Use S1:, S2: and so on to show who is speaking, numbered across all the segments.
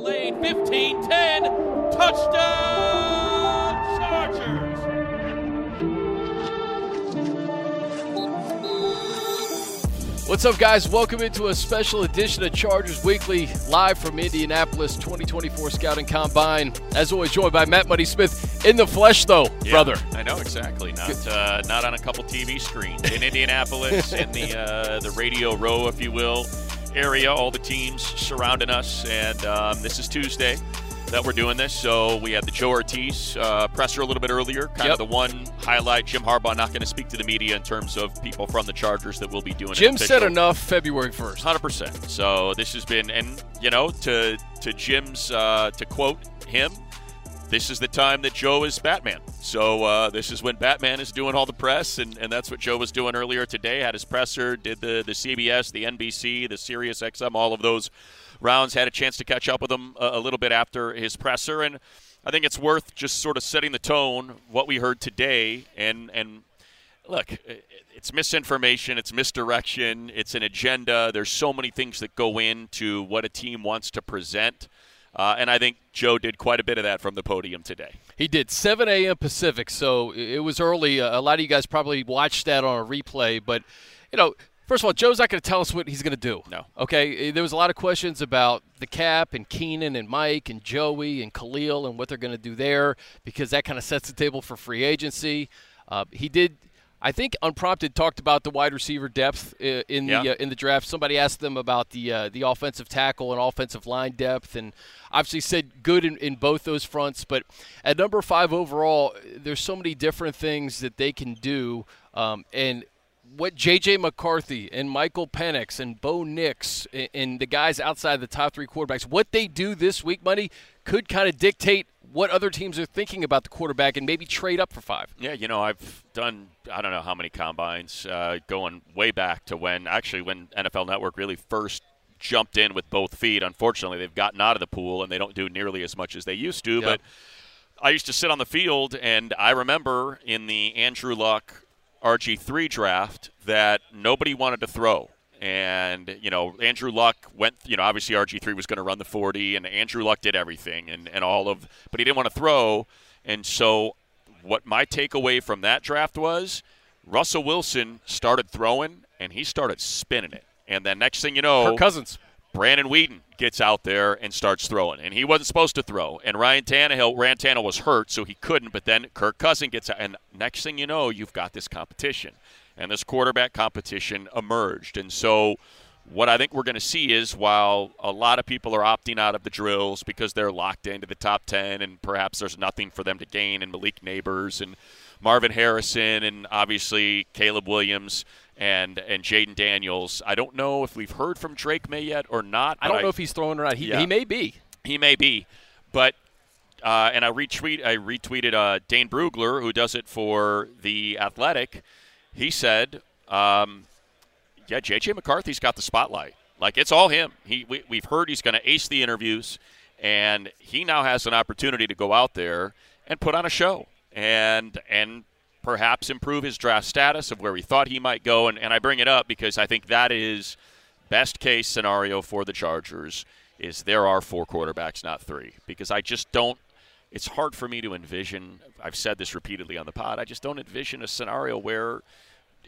S1: lane. 15 10. Touchdown, Chargers.
S2: What's up, guys? Welcome into a special edition of Chargers Weekly, live from Indianapolis 2024 Scouting Combine. As always, joined by Matt Money Smith in the flesh, though,
S3: Yeah,
S2: brother.
S3: I know exactly. Not uh, not on a couple TV screens in Indianapolis, in the uh, the Radio Row, if you will, area. All the teams surrounding us, and um, this is Tuesday that we're doing this. So we had the Joe Hortiz uh, presser a little bit earlier. Kind
S2: Yep.
S3: of the one highlight. Jim Harbaugh not going to speak to the media in terms of people from the Chargers that will be doing. it
S2: Jim said enough February 1st.
S3: Hundred percent. So this has been, and you know, to to Jim's, uh, to quote him, this is the time that Joe is Batman. So uh, this is when Batman is doing all the press, and, and that's what Joe was doing earlier today. Had his presser, did the the CBS, the NBC, the Sirius XM, all of those rounds. Had a chance to catch up with him a, a little bit after his presser, and I think it's worth just sort of setting the tone what we heard today, and and look, it's misinformation, it's misdirection, it's an agenda. There's so many things that go into what a team wants to present. Uh, and I think Joe did quite a bit of that from the podium today.
S2: He did 7 a.m. Pacific, so it was early. Uh, a lot of you guys probably watched that on a replay, but you know, first of all, Joe's not going to tell us what he's going to do.
S3: No.
S2: Okay, there was a lot of questions about the cap and Keenan and Mike and Joey and Khalil and what they're going to do there because that kind of sets the table for free agency. Uh, he did. I think unprompted talked about the wide receiver depth uh, in the
S3: Yeah.
S2: uh, in the draft. Somebody asked them about the uh, the offensive tackle and offensive line depth, and obviously said good in, in both those fronts. But at number five overall, there's so many different things that they can do, um, and what J.J. McCarthy and Michael Penix and Bo Nix and, and the guys outside the top three quarterbacks, what they do this week, money could kind of dictate what other teams are thinking about the quarterback and maybe trade up for five.
S3: Yeah, you know, I've done I don't know how many combines, uh, going way back to when actually when NFL Network really first jumped in with both feet. Unfortunately, they've gotten out of the pool and they don't do nearly as much as they used to.
S2: Yep.
S3: But I used to sit on the field, and I remember in the Andrew Luck RG3 draft that nobody wanted to throw. And, you know, Andrew Luck went, you know, obviously RG3 was going to run the 40, and Andrew Luck did everything and, and all of, but he didn't want to throw. And so what my takeaway from that draft was Russell Wilson started throwing, and he started spinning it. And then next thing you know,
S2: Kirk Cousins.
S3: Brandon Weeden gets out there and starts throwing, and he wasn't supposed to throw. And Ryan Tannehill, Ryan Tannehill was hurt, so he couldn't. But then Kirk Cousin gets out, and next thing you know, you've got this competition, and this quarterback competition emerged. And so, what I think we're going to see is, while a lot of people are opting out of the drills because they're locked into the top ten, and perhaps there's nothing for them to gain, and Malik Nabers and Marvin Harrison, and obviously Caleb Williams and and Jayden Daniels. I don't know if we've heard from Drake Maye yet or not.
S2: I don't know if he's throwing or not. He,
S3: Yeah.
S2: he may be.
S3: he may be, but uh, and I retweet I retweeted uh, Dane Brugler who does it for the Athletic. He said, um, "Yeah, JJ McCarthy's got the spotlight. Like it's all him. He we, we've heard he's going to ace the interviews, and he now has an opportunity to go out there and put on a show and and." Perhaps improve his draft status of where he thought he might go, and, and I bring it up because I think that is best case scenario for the Chargers is there are four quarterbacks, not three, because I just don't. It's hard for me to envision. I've said this repeatedly on the pod. I just don't envision a scenario where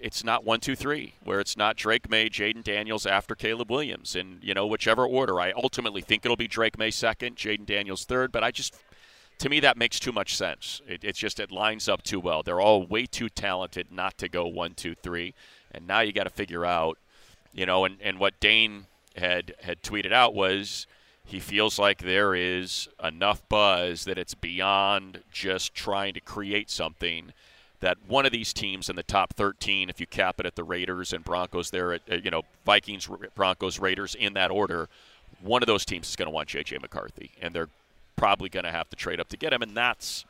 S3: it's not one, two, three, where it's not Drake Maye, Jayden Daniels after Caleb Williams, and you know whichever order. I ultimately think it'll be Drake Maye second, Jayden Daniels third, but I just. To me, that makes too much sense. It, it's just it lines up too well. They're all way too talented not to go one, two, three, and now you got to figure out you know, and, and what Dane had had tweeted out was he feels like there is enough buzz that it's beyond just trying to create something that one of these teams in the top 13 if you cap it at the Raiders and Broncos there at uh, you know Vikings Broncos Raiders in that order one of those teams is going to want JJ McCarthy and they're probably going to have to trade up to get him and that's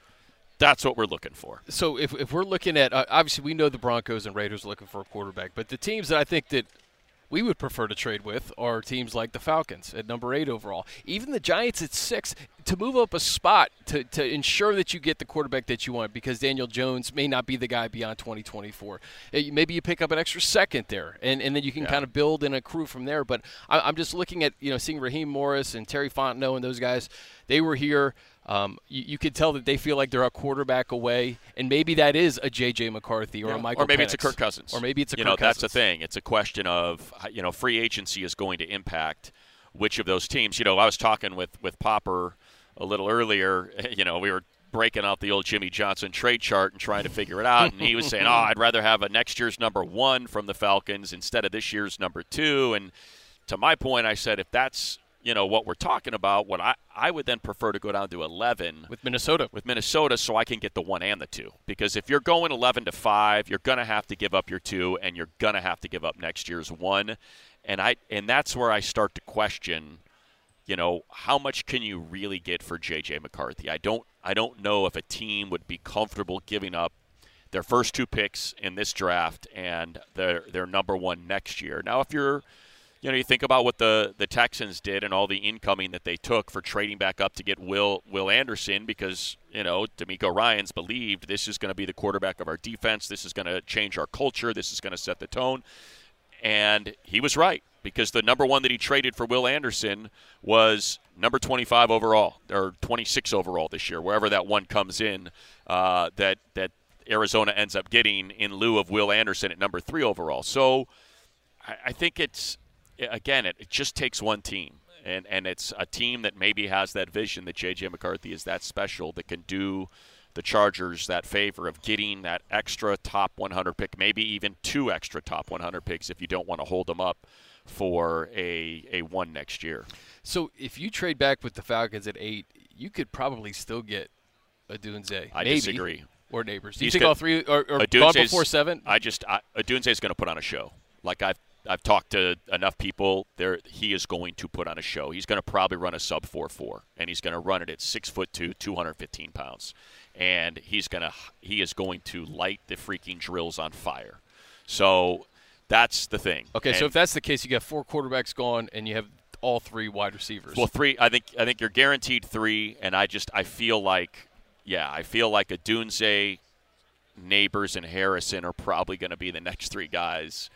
S3: that's what we're looking for.
S2: So if, if we're looking at uh, obviously we know the Broncos and Raiders are looking for a quarterback, but the teams that I think that we would prefer to trade with are teams like the Falcons at number eight overall. Even the Giants at six. to move up a spot to, to ensure that you get the quarterback that you want because Daniel Jones may not be the guy beyond 2024. Eh, Maybe you pick up an extra second there, and, and then you can
S3: Yeah.
S2: kind of build and accrue from there. But I, I'm just looking at you know seeing Raheem Morris and Terry Fontenot and those guys. They were here. Um, you, you could tell that they feel like they're a quarterback away, and maybe that is a J.J. McCarthy or
S3: Yeah.
S2: a Michael.
S3: or maybe it's a
S2: Penix.
S3: Kirk Cousins,
S2: or maybe it's a
S3: you
S2: Kirk
S3: know that's the
S2: Cousins.
S3: thing. It's a question of you know free agency is going to impact which of those teams. You know, I was talking with with Popper a little earlier. You know, we were breaking out the old Jimmy Johnson trade chart and trying to figure it out, and he was saying, "Oh, I'd rather have a next year's number one from the Falcons instead of this year's number two. And to my point, I said, if that's you know what we're talking about, what I I would then prefer to go down to eleven
S2: with Minnesota.
S3: with Minnesota so I can get the one and the two. Because if you're going 11 to 5, you're going to have to give up your two and you're going to have to give up next year's one. And I and that's where I start to question, you know, how much can you really get for JJ McCarthy? I don't I don't know if a team would be comfortable giving up their first two picks in this draft and their their number one next year. Now if you're you know, you think about what the, the Texans did and all the incoming that they took for trading back up to get Will Will Anderson because, you know, DeMeco Ryans believed this is going to be the quarterback of our defense. This is going to change our culture. This is going to set the tone. And he was right because the number one that he traded for Will Anderson was number 25 overall or 26 overall this year, wherever that one comes in uh, that, that Arizona ends up getting in lieu of Will Anderson at number three overall. So I, I think it's again, it, it just takes one team, and and it's a team that maybe has that vision that JJ McCarthy is that special that can do the Chargers that favor of getting that extra top 100 pick, maybe even two extra top 100 picks if you don't want to hold them up for a a one next year.
S2: So if you trade back with the Falcons at eight, you could probably still get Odunze.
S3: I
S2: maybe,
S3: disagree.
S2: Or Nabers. Do you
S3: He's
S2: think
S3: got-
S2: all three are, are gone before seven?
S3: I just I, Odunze is going to put on a show. Like I've I've talked to enough people. There, he is going to put on a show. He's going to probably run a sub four four, and he's going to run it at six foot two, two hundred fifteen pounds, and he's going to he is going to light the freaking drills on fire. So that's the thing.
S2: Okay, so if that's the case, you got four quarterbacks gone, and you have all three wide receivers.
S3: Well, three. I think. I think you're guaranteed three, and I just. I feel like. Yeah, I feel like a Dunze, Nabers, and Harrison are probably going to be the next three guys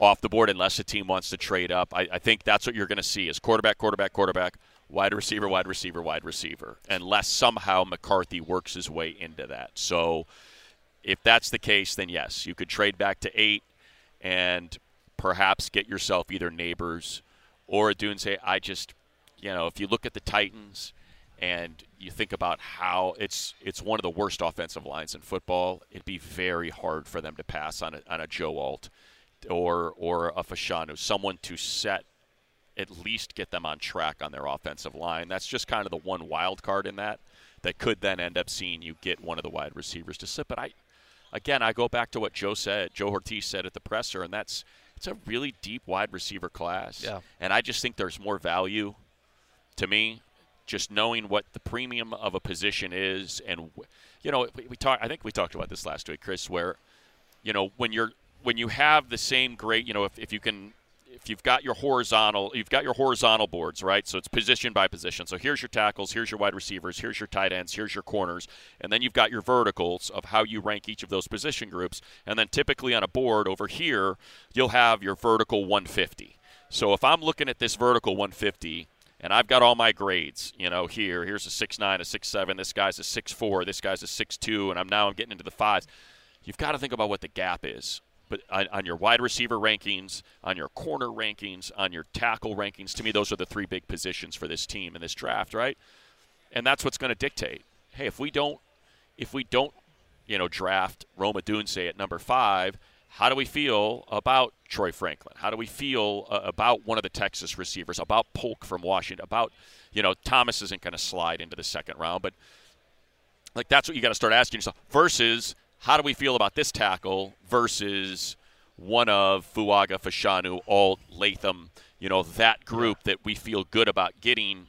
S3: off the board, unless a team wants to trade up. I, I think that's what you're going to see: is quarterback, quarterback, quarterback, wide receiver, wide receiver, wide receiver, unless somehow McCarthy works his way into that. So, if that's the case, then yes, you could trade back to eight and perhaps get yourself either Nabers or Odunze. I just, you know, if you look at the Titans and you think about how it's it's one of the worst offensive lines in football, it'd be very hard for them to pass on a, on a Joe Alt or or a Fashanu, someone to set at least get them on track on their offensive line. That's just kind of the one wild card in that that could then end up seeing you get one of the wide receivers to sit. But I, again, I go back to what Joe said, Joe Hortiz said at the presser, and that's it's a really deep wide receiver class.
S2: Yeah.
S3: And I just think there's more value to me just knowing what the premium of a position is and you know we, we talked I think we talked about this last week Chris where you know when you're when you have the same great you know if, if you can if you've got your horizontal you've got your horizontal boards right so it's position by position so here's your tackles here's your wide receivers here's your tight ends here's your corners and then you've got your verticals of how you rank each of those position groups and then typically on a board over here you'll have your vertical 150 so if i'm looking at this vertical 150 and I've got all my grades, you know, here. Here's a six nine, a six seven. This guy's a six four. This guy's a six two, and I'm now I'm getting into the fives. You've got to think about what the gap is. But on, on your wide receiver rankings, on your corner rankings, on your tackle rankings, to me, those are the three big positions for this team in this draft, right? And that's what's going to dictate. Hey, if we don't, if we don't, you know, draft Rome Odunze at number five, how do we feel about Troy Franklin? How do we feel uh, about one of the Texas receivers, about Polk from Washington, about, you know, Thomas isn't going to slide into the second round, but like that's what you got to start asking yourself versus how do we feel about this tackle versus one of Fuaga, Fashanu, Alt, Latham, you know, that group that we feel good about getting,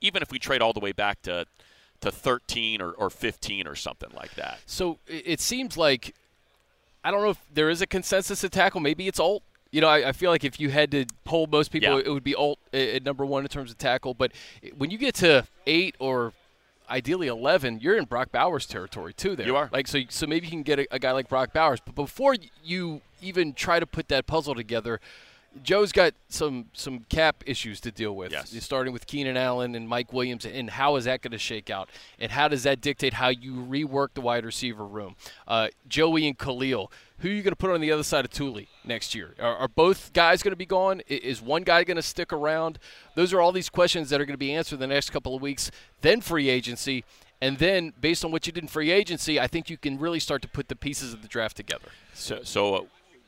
S3: even if we trade all the way back to, to 13 or, or 15 or something like that.
S2: So it seems like I don't know if there is a consensus at tackle. Maybe it's Alt. You know, I, I, feel like if you had to poll most people,
S3: Yeah.
S2: it would be Alt at number one in terms of tackle. But when you get to eight or ideally 11, you're in Brock Bowers territory too. There,
S3: You are.
S2: like so. So maybe you can get a, a guy like Brock Bowers. But before you even try to put that puzzle together, Joe's got some some cap issues to deal with.
S3: Yes.
S2: Starting with Keenan Allen and Mike Williams, and how is that going to shake out? And how does that dictate how you rework the wide receiver room? Uh, Joey and Khalil, who are you going to put on the other side of Tuli next year? Are, are both guys going to be gone? Is one guy going to stick around? Those are all these questions that are going to be answered in the next couple of weeks. Then free agency. And then, based on what you did in free agency, I think you can really start to put the pieces of the draft together.
S3: So, so uh,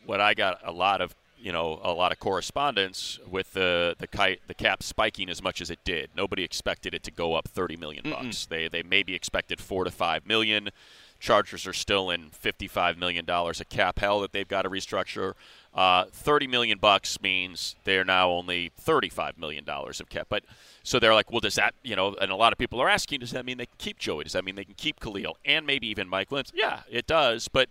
S3: what I got a lot of, you know, a lot of correspondence with the the kite, the cap spiking as much as it did. Nobody expected it to go up 30 million bucks. They they maybe expected 4 to 5 million. Chargers are still in 55 million dollars of cap hell that they've got to restructure. Uh, 30 million bucks means they're now only 35 million dollars of cap. But so they're like, well, does that, you know? And a lot of people are asking, does that mean they can keep Joey? Does that mean they can keep Khalil and maybe even Mike Lynch? Yeah, it does. But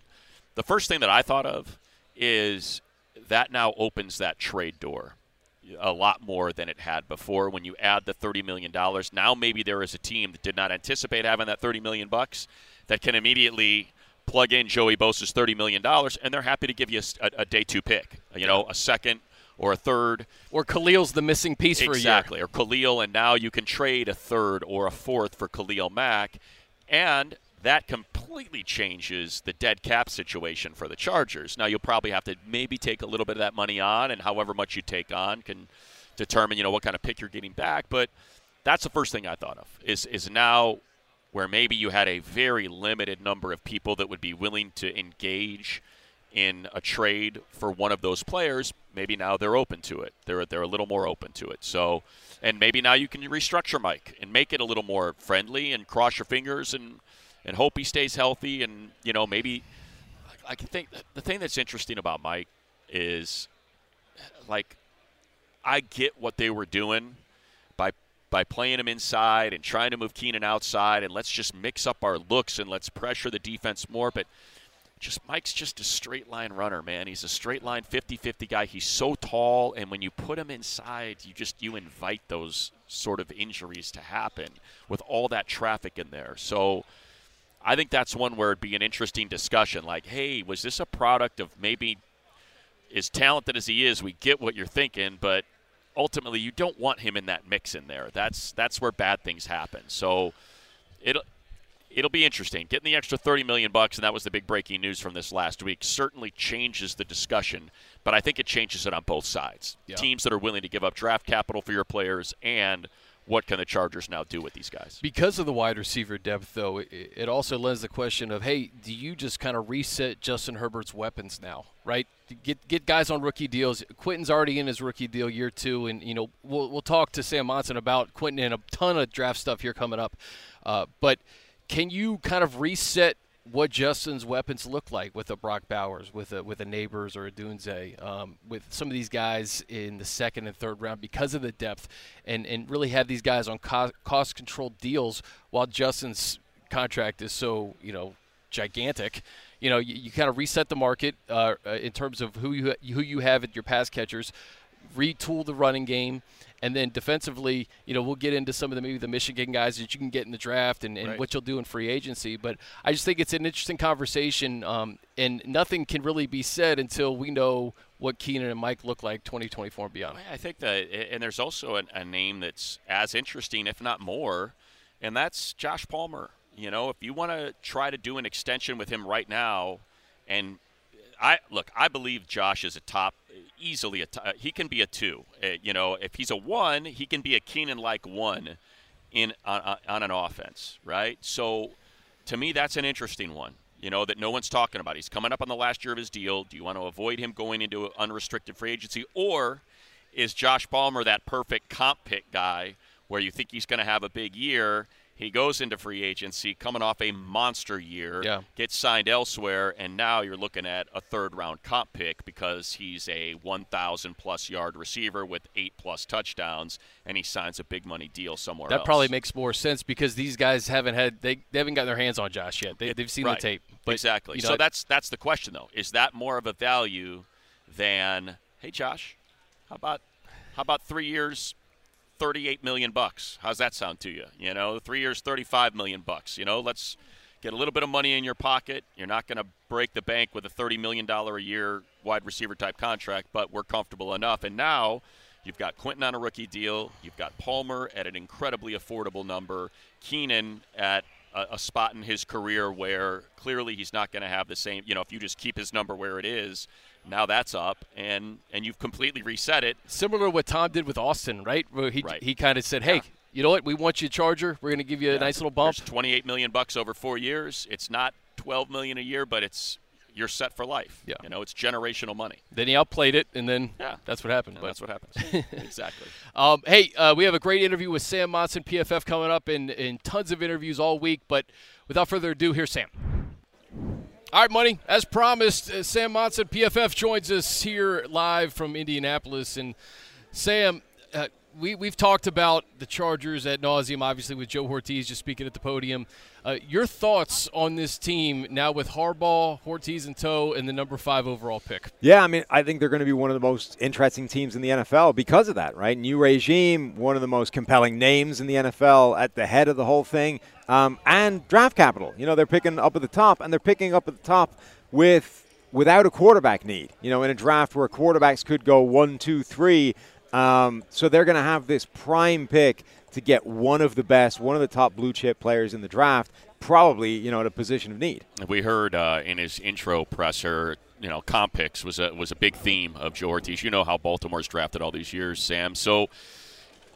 S3: the first thing that I thought of is that now opens that trade door a lot more than it had before. When you add the 30 million dollars now maybe there is a team that did not anticipate having that 30 million bucks that can immediately plug in Joey Bosa's 30 million dollars and they're happy to give you a day 2 pick you know a second or a third.
S2: Or Khalil's the missing piece for a
S3: exactly. Or Khalil and now you can trade a third or a fourth for Khalil Mack and that completely changes the dead cap situation for the Chargers. Now you'll probably have to maybe take a little bit of that money on, and however much you take on can determine you know what kind of pick you're getting back. But that's the first thing I thought of is is now where maybe you had a very limited number of people that would be willing to engage in a trade for one of those players, maybe now they're open to it. They're they're a little more open to it. So, and maybe now you can restructure Mike and make it a little more friendly and cross your fingers and and hope he stays healthy and you know maybe I can think the thing that's interesting about Mike is like I get what they were doing by by playing him inside and trying to move Keenan outside and let's just mix up our looks and let's pressure the defense more but just Mike's just a straight line runner, man. He's a straight line 50-50 guy. He's so tall and when you put him inside, you just you invite those sort of injuries to happen with all that traffic in there. So I think that's one where it'd be an interesting discussion like, "Hey, was this a product of maybe as talented as he is, we get what you're thinking, but ultimately you don't want him in that mix in there. That's that's where bad things happen. So it'll it'll be interesting. Getting the extra 30 million bucks and that was the big breaking news from this last week certainly changes the discussion, but I think it changes it on both sides.
S2: Yeah.
S3: Teams that are willing to give up draft capital for your players and what can the Chargers now do with these guys?
S2: Because of the wide receiver depth, though, it, also lends the question of, hey, do you just kind of reset Justin Herbert's weapons now, right? Get get guys on rookie deals. Quentin's already in his rookie deal year two, and you know we'll we'll talk to Sam Monson about Quentin and a ton of draft stuff here coming up. Uh, but can you kind of reset what Justin's weapons look like with a Brock Bowers, with a with a Nabers or Odunze, um, with some of these guys in the second and third round because of the depth, and and really have these guys on cost, cost controlled deals while Justin's contract is so you know gigantic. You know, you, you kind of reset the market uh, in terms of who you who you have at your pass catchers, retool the running game, and then defensively, you know, we'll get into some of the maybe the Michigan guys that you can get in the draft and, and
S3: Right.
S2: what you'll do in free agency. But I just think it's an interesting conversation, um, and nothing can really be said until we know what Keenan and Mike look like 2024 and beyond.
S3: I think that, and there's also a, a name that's as interesting, if not more, and that's Josh Palmer. You know, if you want to try to do an extension with him right now, and I look, I believe Josh is a top, easily a top, he can be a two. Uh, you know, if he's a one, he can be a Keenan-like one in on- on an offense, right? So, to me, that's an interesting one. You know that no one's talking about. He's coming up on the last year of his deal. Do you want to avoid him going into unrestricted free agency, or is Josh Palmer that perfect comp pick guy where you think he's going to have a big year? He goes into free agency coming off a monster year,
S2: Yeah.
S3: gets signed elsewhere, and now you're looking at a third round comp pick because he's a 1,000 plus yard receiver with eight plus touchdowns, and he signs a big money deal somewhere
S2: That
S3: else.
S2: probably makes more sense because these guys haven't had they, they haven't gotten their hands on Josh yet. They, they've seen
S3: Right.
S2: the tape. But,
S3: exactly.
S2: you know,
S3: so that's that's the question though. Is that more of a value than hey Josh, how about how about three years, thirty-eight million bucks? How's that sound to you? You know, three years, thirty-five million bucks. You know, let's get a little bit of money in your pocket. You're not going to break the bank with a thirty million dollar a year wide receiver type contract, but we're comfortable enough. And now you've got Quentin on a rookie deal. You've got Palmer at an incredibly affordable number. Keenan at a, a spot in his career where clearly he's not going to have the same. You know, if you just keep his number where it is, now that's up, and and you've completely reset it.
S2: Similar to what Tom did with Austin, right? Where he
S3: Right.
S2: he kind of said, "Hey,
S3: Yeah.
S2: you know what? We want you a Charger. We're going to give you a nice little bump."
S3: There's 28 million bucks over four years. It's not 12 million a year, but it's you're set for life.
S2: Yeah.
S3: You know, it's generational money.
S2: Then he outplayed it, and then
S3: Yeah.
S2: that's what happened.
S3: That's what happens. exactly.
S2: Um, hey, uh, we have a great interview with Sam Monson, PFF, coming up, and, and tons of interviews all week. But without further ado, here's Sam. All right, money. As promised, uh, Sam Monson, PFF, joins us here live from Indianapolis. And Sam, we we've talked about the Chargers at nauseum, obviously with Joe Hortiz just speaking at the podium. Uh, your thoughts on this team now with Harbaugh, Hortiz in tow, and the number five overall pick?
S4: Yeah, I mean, I think they're going to be one of the most interesting teams in the NFL because of that, right? New regime, one of the most compelling names in the NFL at the head of the whole thing, um, and draft capital. You know, they're picking up at the top, and they're picking up at the top with without a quarterback need. You know, in a draft where quarterbacks could go one, two, three, um, so they're going to have this prime pick to get one of the best, one of the top blue chip players in the draft, probably you know at a position of need.
S3: We heard uh, in his intro presser, you know, comp picks was a was a big theme of Joe Hortiz. You know how Baltimore's drafted all these years, Sam. So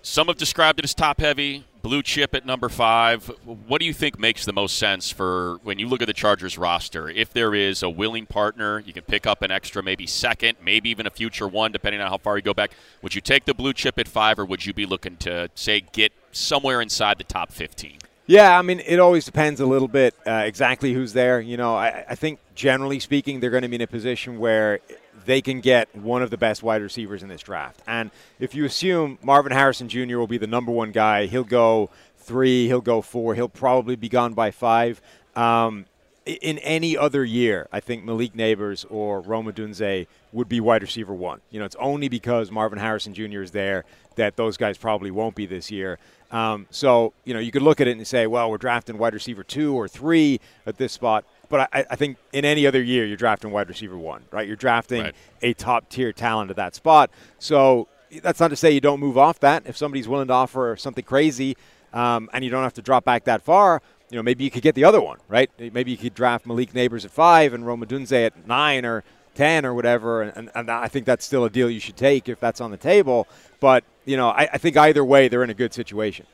S3: some have described it as top heavy, blue chip at number five. What do you think makes the most sense for when you look at the Chargers roster? If there is a willing partner, you can pick up an extra, maybe second, maybe even a future one, depending on how far you go back. Would you take the blue chip at five, or would you be looking to say get somewhere inside the top fifteen?
S4: Yeah, I mean, it always depends a little bit uh, exactly who's there. You know, I, I think generally speaking, they're going to be in a position where they can get one of the best wide receivers in this draft. And if you assume Marvin Harrison Jr. will be the number one guy, he'll go three, he'll go four, he'll probably be gone by five. Um, in any other year, I think Malik Nabers or Rome Odunze would be wide receiver one. You know, it's only because Marvin Harrison Jr. is there that those guys probably won't be this year. Um, so, you know, you could look at it and say, well, we're drafting wide receiver two or three at this spot. But I, I think in any other year, you're drafting wide receiver one, right? You're drafting
S3: Right.
S4: a top tier talent at that spot. So that's not to say you don't move off that. If somebody's willing to offer something crazy um, and you don't have to drop back that far, you know, maybe you could get the other one, right? Maybe you could draft Malik Nabers at five and Rome Odunze at nine or 10 or whatever. And, and I think that's still a deal you should take if that's on the table. But, you know, I, I think either way, they're in a good situation.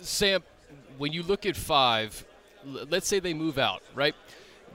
S2: Sam, when you look at five, l- let's say they move out, right?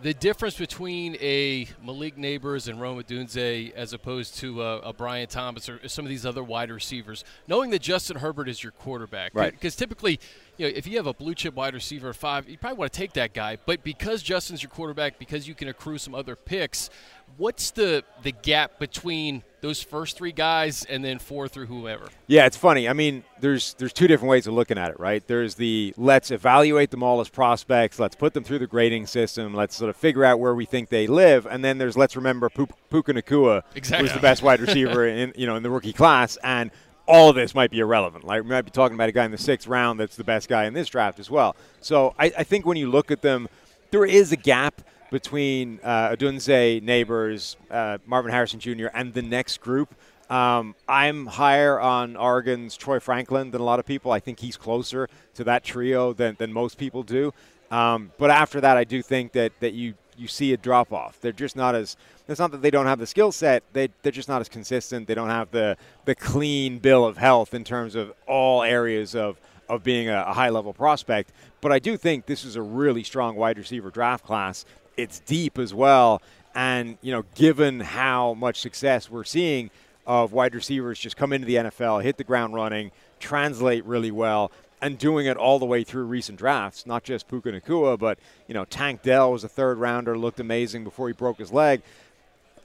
S2: The difference between a Malik Nabers and Rome Odunze as opposed to a, a Brian Thomas or some of these other wide receivers, knowing that Justin Herbert is your quarterback.
S4: Right.
S2: Because typically, you know, if you have a blue chip wide receiver at five, you probably want to take that guy. But because Justin's your quarterback, because you can accrue some other picks, what's the, the gap between those first three guys and then four through whoever?
S4: Yeah, it's funny. I mean, there's there's two different ways of looking at it, right? There's the let's evaluate them all as prospects, let's put them through the grading system, let's sort of figure out where we think they live, and then there's let's remember Puka Puka Nacua
S2: Exactly.
S4: was the best wide receiver in you know in the rookie class, and all of this might be irrelevant. Like we might be talking about a guy in the sixth round that's the best guy in this draft as well. So I, I think when you look at them, there is a gap between uh, Odunze, Nabers, uh, Marvin Harrison Jr., and the next group. Um, I'm higher on Oregon's Troy Franklin than a lot of people. I think he's closer to that trio than, than most people do. Um, but after that, I do think that, that you, you see a drop off. They're just not as. It's not that they don't have the skill set. They, they're just not as consistent. They don't have the, the clean bill of health in terms of all areas of, of being a, a high level prospect. But I do think this is a really strong wide receiver draft class. It's deep as well. And, you know, given how much success we're seeing of wide receivers just come into the NFL, hit the ground running, translate really well, and doing it all the way through recent drafts, not just Puka Nacua, but, you know, Tank Dell was a third rounder, looked amazing before he broke his leg.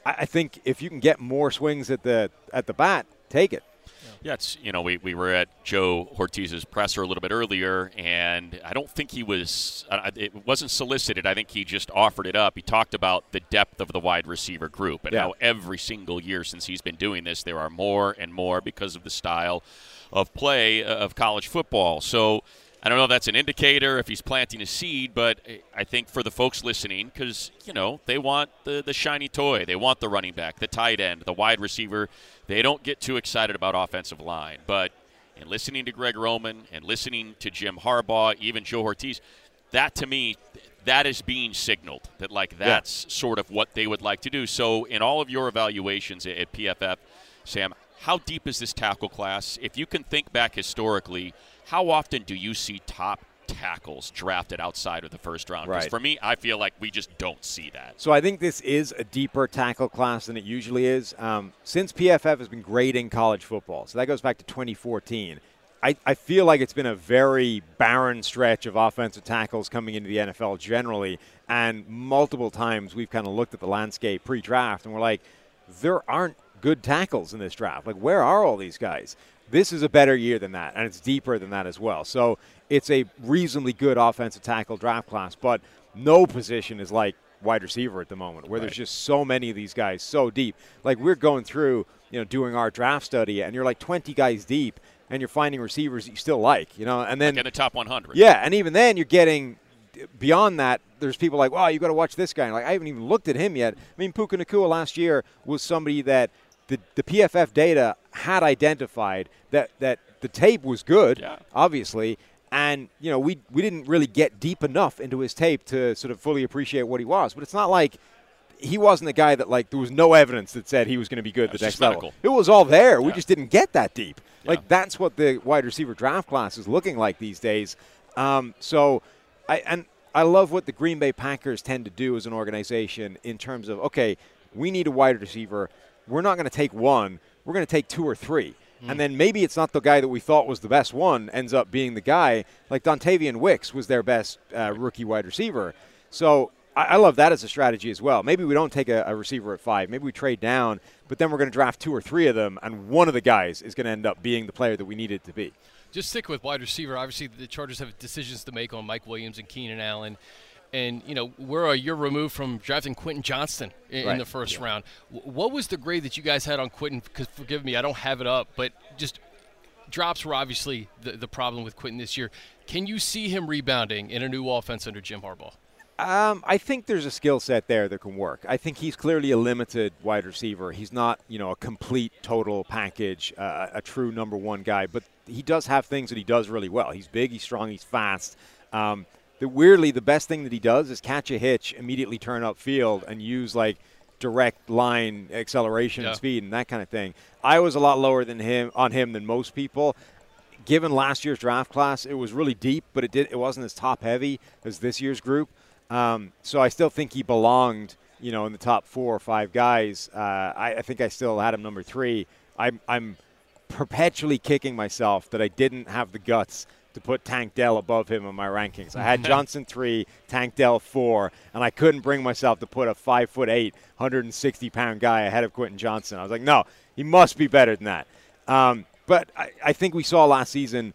S4: I, I think if you can get more swings at the at the bat, take it.
S3: Yeah, it's you know we, we were at Joe Hortiz's presser a little bit earlier, and I don't think he was uh, it wasn't solicited. I think he just offered it up. He talked about the depth of the wide receiver group and
S4: Yeah.
S3: how every single year since he's been doing this, there are more and more because of the style of play uh, of college football. So. I don't know if that's an indicator, if he's planting a seed, but I think for the folks listening, because, you know, they want the, the shiny toy. They want the running back, the tight end, the wide receiver. They don't get too excited about offensive line. But in listening to Greg Roman and listening to Jim Harbaugh, even Joe Hortiz, that to me, that is being signaled that, like, that's sort of what they would like to do. So, in all of your evaluations at, at PFF, Sam, how deep is this tackle class? If you can think back historically, how often do you see top tackles drafted outside of the first round?
S4: Right.
S3: for me, I feel like we just don't see that.
S4: So I think this is a deeper tackle class than it usually is. Um, since PFF has been grading college football, so that goes back to 2014. I, I feel like it's been a very barren stretch of offensive tackles coming into the NFL generally, and multiple times we've kind of looked at the landscape pre-draft and we're like, there aren't good tackles in this draft. Like, where are all these guys? This is a better year than that, and it's deeper than that as well. So it's a reasonably good offensive tackle draft class, but no position is like wide receiver at the moment, where there's just so many of these guys so deep. Like we're going through, you know, doing our draft study, and you're like 20 guys deep, and you're finding receivers that you still like, you know, and then
S3: Like in the top 100.
S4: yeah, and even then, you're getting beyond that. There's people like, "Wow, you got to watch this guy." And like, I haven't even looked at him yet. I mean, Puka Nacua last year was somebody that the the PFF data had identified that that the tape was good,
S3: Yeah.
S4: obviously, and you know we we didn't really get deep enough into his tape to sort of fully appreciate what he was. But it's not like he wasn't the guy that like there was no evidence that said he was going to be good at the next level. It was all there. We just didn't get that deep.
S3: Yeah.
S4: Like that's what the wide receiver draft class is looking like these days. Um, so, I and I love what the Green Bay Packers tend to do as an organization in terms of okay, we need a wide receiver. We're not going to take one. We're going to take two or three. And then maybe it's not the guy that we thought was the best one ends up being the guy. Like Dontayvion Wicks was their best uh, rookie wide receiver. So I, I love that as a strategy as well. Maybe we don't take a, a receiver at five. Maybe we trade down, but then we're going to draft two or three of them, and one of the guys is going to end up being the player that we needed to be.
S2: Just stick with wide receiver. Obviously, the Chargers have decisions to make on Mike Williams and Keenan Allen. And, you know, we're a year removed from drafting Quentin Johnston in, in the first round. W- what was the grade that you guys had on Quentin? Because, forgive me, I don't have it up, but just drops were obviously the, the problem with Quentin this year. Can you see him rebounding in a new offense under Jim Harbaugh?
S4: Um, I think there's a skill set there that can work. I think he's clearly a limited wide receiver. He's not, you know, a complete total package, uh, a true number one guy. But he does have things that he does really well. He's big, he's strong, he's fast. Um, the weirdly, the best thing that he does is catch a hitch, immediately turn up field, and use like direct line acceleration
S2: Yeah.
S4: and speed and that kind of thing. I was a lot lower than him on him than most people given last year's draft class, it was really deep, but it did it wasn't as top heavy as this year's group. Um, so I still think he belonged, you know, in the top four or five guys. Uh, I, I think I still had him number three. I'm I'm perpetually kicking myself that I didn't have the guts to put Tank Dell above him in my rankings. I had Johnson three, Tank Dell four, and I couldn't bring myself to put a five foot eight, 160 pound guy ahead of Quentin Johnson. I was like, no, he must be better than that. Um, but I, I think we saw last season,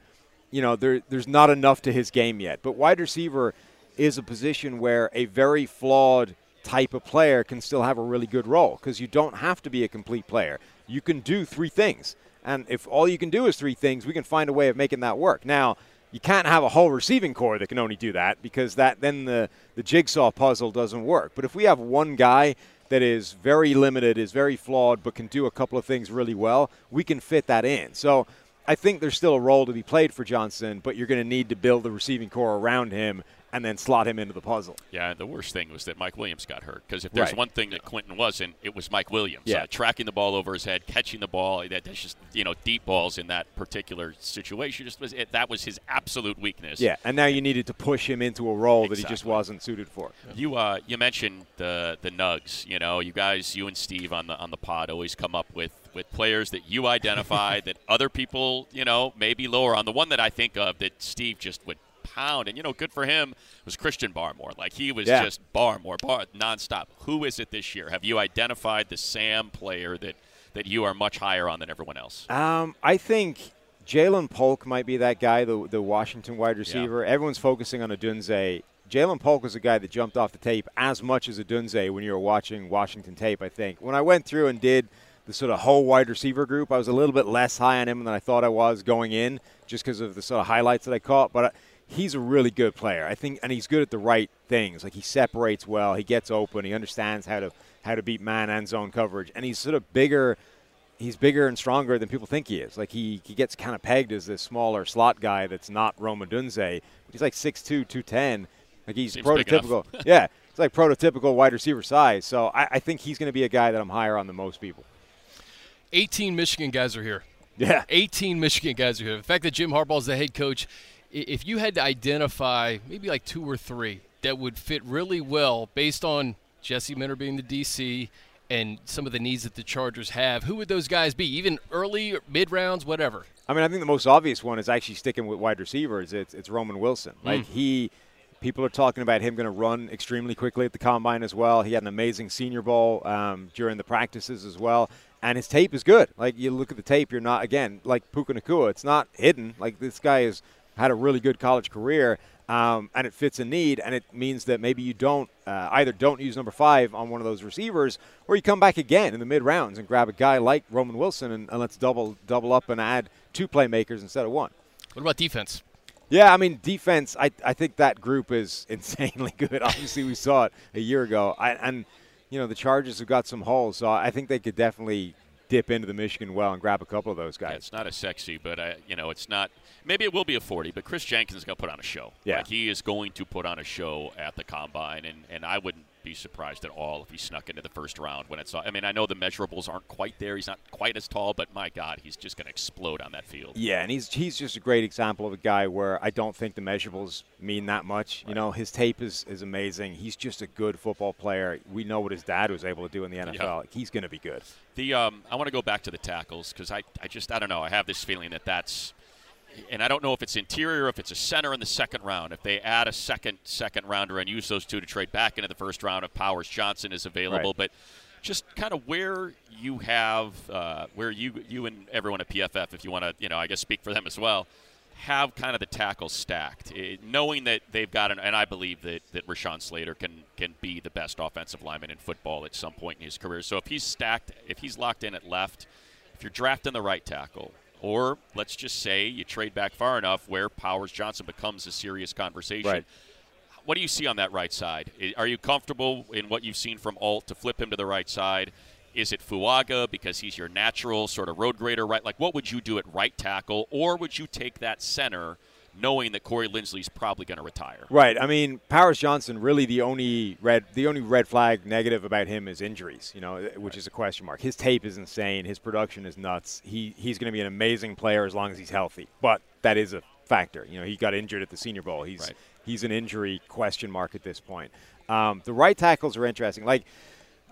S4: you know, there, there's not enough to his game yet. But wide receiver is a position where a very flawed type of player can still have a really good role because you don't have to be a complete player. You can do three things. And if all you can do is three things, we can find a way of making that work. Now, you can't have a whole receiving core that can only do that because that then the, the jigsaw puzzle doesn't work. But if we have one guy that is very limited, is very flawed, but can do a couple of things really well, we can fit that in. So I think there's still a role to be played for Johnson, but you're going to need to build the receiving core around him and then slot him into the puzzle.
S3: Yeah, the worst thing was that Mike Williams got hurt because if there's
S4: Right.
S3: one thing that Quentin wasn't, it was Mike Williams.
S4: Yeah.
S3: Uh, tracking the ball over his head, catching the ball. That, that's just you know deep balls in that particular situation. Just was it, that was his absolute weakness.
S4: Yeah, and now you needed to push him into a role that he just wasn't suited for.
S3: You uh, you mentioned the the Nugs. You know, you guys, you and Steve on the on the pod always come up with with players that you identify that other people, you know, maybe lower on. The one that I think of that Steve just would pound, and you know, good for him was Christian Barmore. Like he was
S4: Yeah.
S3: just Barmore, bar nonstop. Who is it this year? Have you identified the Sam player that that you are much higher on than everyone else?
S4: Um, I think Ja'Lynn Polk might be that guy, the the Washington wide receiver. Everyone's focusing on Odunze. Ja'Lynn Polk was a guy that jumped off the tape as much as Odunze when you were watching Washington tape. I think when I went through and did the sort of whole wide receiver group, I was a little bit less high on him than I thought I was going in, just because of the sort of highlights that I caught. But he's a really good player, I think, and he's good at the right things. Like he separates well, he gets open, he understands how to how to beat man and zone coverage, and he's sort of bigger he's bigger and stronger than people think he is. Like he, he gets kind of pegged as this smaller slot guy that's not Rome Odunze. He's like 6'2", 210. Like he's
S3: Seems
S4: prototypical. yeah, it's like prototypical wide receiver size. So I, I think he's going to be a guy that I'm higher on than most people.
S2: 18 Michigan guys are here.
S4: Yeah.
S2: 18 Michigan guys are here. The fact that Jim Harbaugh is the head coach, if you had to identify maybe like two or three that would fit really well based on Jesse Minter being the DC and some of the needs that the Chargers have, who would those guys be? Even early, mid rounds, whatever.
S4: I mean, I think the most obvious one is actually sticking with wide receivers. It's it's Roman Wilson. Like he, people are talking about him going to run extremely quickly at the combine as well. He had an amazing Senior Bowl um, during the practices as well, and his tape is good. Like you look at the tape, you're not again like Puka Nacua. It's not hidden. Like this guy has had a really good college career. Um, and it fits a need, and it means that maybe you don't uh, either don't use number five on one of those receivers, or you come back again in the mid rounds and grab a guy like Roman Wilson, and, and let's double double up and add two playmakers instead of one.
S2: What about defense?
S4: Yeah, I mean defense. I I think that group is insanely good. Obviously, we saw it a year ago, I, and you know the Chargers have got some holes, so I think they could definitely dip into the Michigan well and grab a couple of those
S3: Yeah,
S4: guys.
S3: it's not as sexy, but uh, you know, it's not. Maybe it will be a 40, but Kris Jenkins is going to put on a show.
S4: Yeah.
S3: Like he is going to put on a show at the combine, and, and I wouldn't be surprised at all if he snuck into the first round when it's. I mean, I know the measurables aren't quite there. He's not quite as tall, but my God, he's just going to explode on that field.
S4: Yeah, and he's he's just a great example of a guy where I don't think the measurables mean that much. You know, his tape is, is amazing. He's just a good football player. We know what his dad was able to do in the NFL.
S3: Yeah.
S4: He's going to be good.
S3: The um, I want to go back to the tackles because I, I just I don't know I have this feeling that that's and I don't know if it's interior if it's a center in the second round. If they add a second second rounder and use those two to trade back into the first round, if Powers Johnson is available,
S4: Right.
S3: but just kind of where you have uh, where you you and everyone at PFF, if you want to you know I guess speak for them as well, have kind of the tackles stacked, Eh, knowing that they've got an, and I believe that that Rashawn Slater can can be the best offensive lineman in football at some point in his career. So if he's stacked, if he's locked in at left, if you're drafting the right tackle, or let's just say you trade back far enough where Powers Johnson becomes a serious conversation.
S4: Right.
S3: What do you see on that right side? Are you comfortable in what you've seen from Alt to flip him to the right side? Is it Fuaga because he's your natural sort of road grader, right? Like, what would you do at right tackle, or would you take that center, knowing that Corey Linsley's probably going to retire?
S4: Right. I mean, Powers Johnson. Really, the only red the only red flag negative about him is injuries. You know, which is a question mark. His tape is insane. His production is nuts. He he's going to be an amazing player as long as he's healthy. But that is a factor. You know, he got injured at the Senior Bowl. He's
S3: Right.
S4: he's an injury question mark at this point. Um, the right tackles are interesting. Like.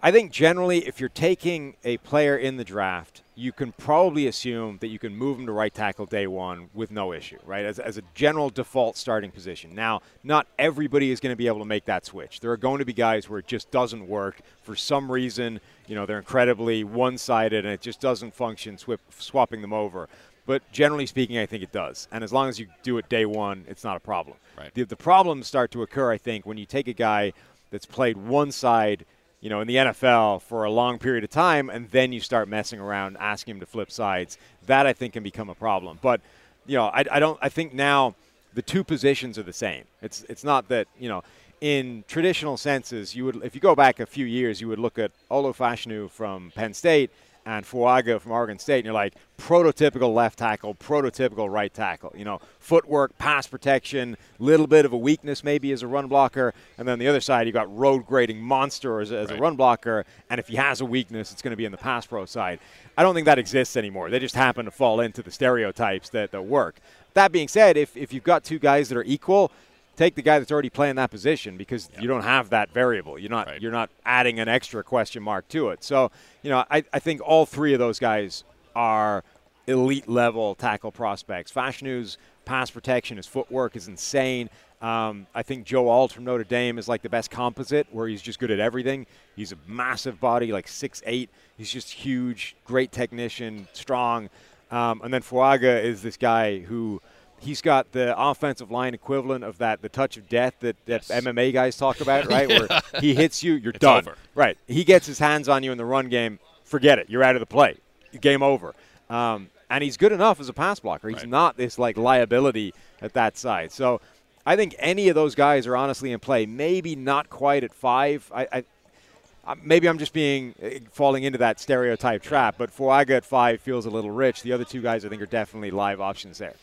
S4: I think generally, if you're taking a player in the draft, you can probably assume that you can move him to right tackle day one with no issue, right? As, as a general default starting position. Now, not everybody is going to be able to make that switch. There are going to be guys where it just doesn't work for some reason. You know, they're incredibly one-sided and it just doesn't function swip, swapping them over. But generally speaking, I think it does. And as long as you do it day one, it's not a problem.
S3: Right.
S4: The, the problems start to occur, I think, when you take a guy that's played one side you know, in the NFL for a long period of time, and then you start messing around, asking him to flip sides. That I think can become a problem. But you know, I, I don't. I think now the two positions are the same. It's it's not that you know. In traditional senses, you would if you go back a few years, you would look at Olo Fashanu from Penn State and Fuaga from Oregon State, and you're like prototypical left tackle, prototypical right tackle. You know, footwork, pass protection, little bit of a weakness maybe as a run blocker, and then the other side you got road grading monster as, as a run blocker, and if he has a weakness, it's going to be in the pass pro side. I don't think that exists anymore. They just happen to fall into the stereotypes that, that work. That being said, if, if you've got two guys that are equal, take the guy that's already playing that position because you don't have that variable. You're not
S3: Right.
S4: you're not adding an extra question mark to it. So, you know, I, I think all three of those guys are elite level tackle prospects. Fashanu's pass protection, his footwork is insane. Um, I think Joe Alt from Notre Dame is like the best composite, where he's just good at everything. He's a massive body, like six eight. He's just huge, great technician, strong. Um, and then Fuaga is this guy who he's got the offensive line equivalent of that the touch of death that, that
S3: Yes.
S4: MMA guys talk about, right? Where he hits you, you're
S3: It's
S4: done.
S3: over.
S4: Right. He gets his hands on you in the run game. Forget it. You're out of the play. Game over. Um, and he's good enough as a pass blocker. He's
S3: Right.
S4: not this like liability at that side. So I think any of those guys are honestly in play. Maybe not quite at five. I, I maybe I'm just being uh, falling into that stereotype trap. But Fuaga at five feels a little rich. The other two guys I think are definitely live options there.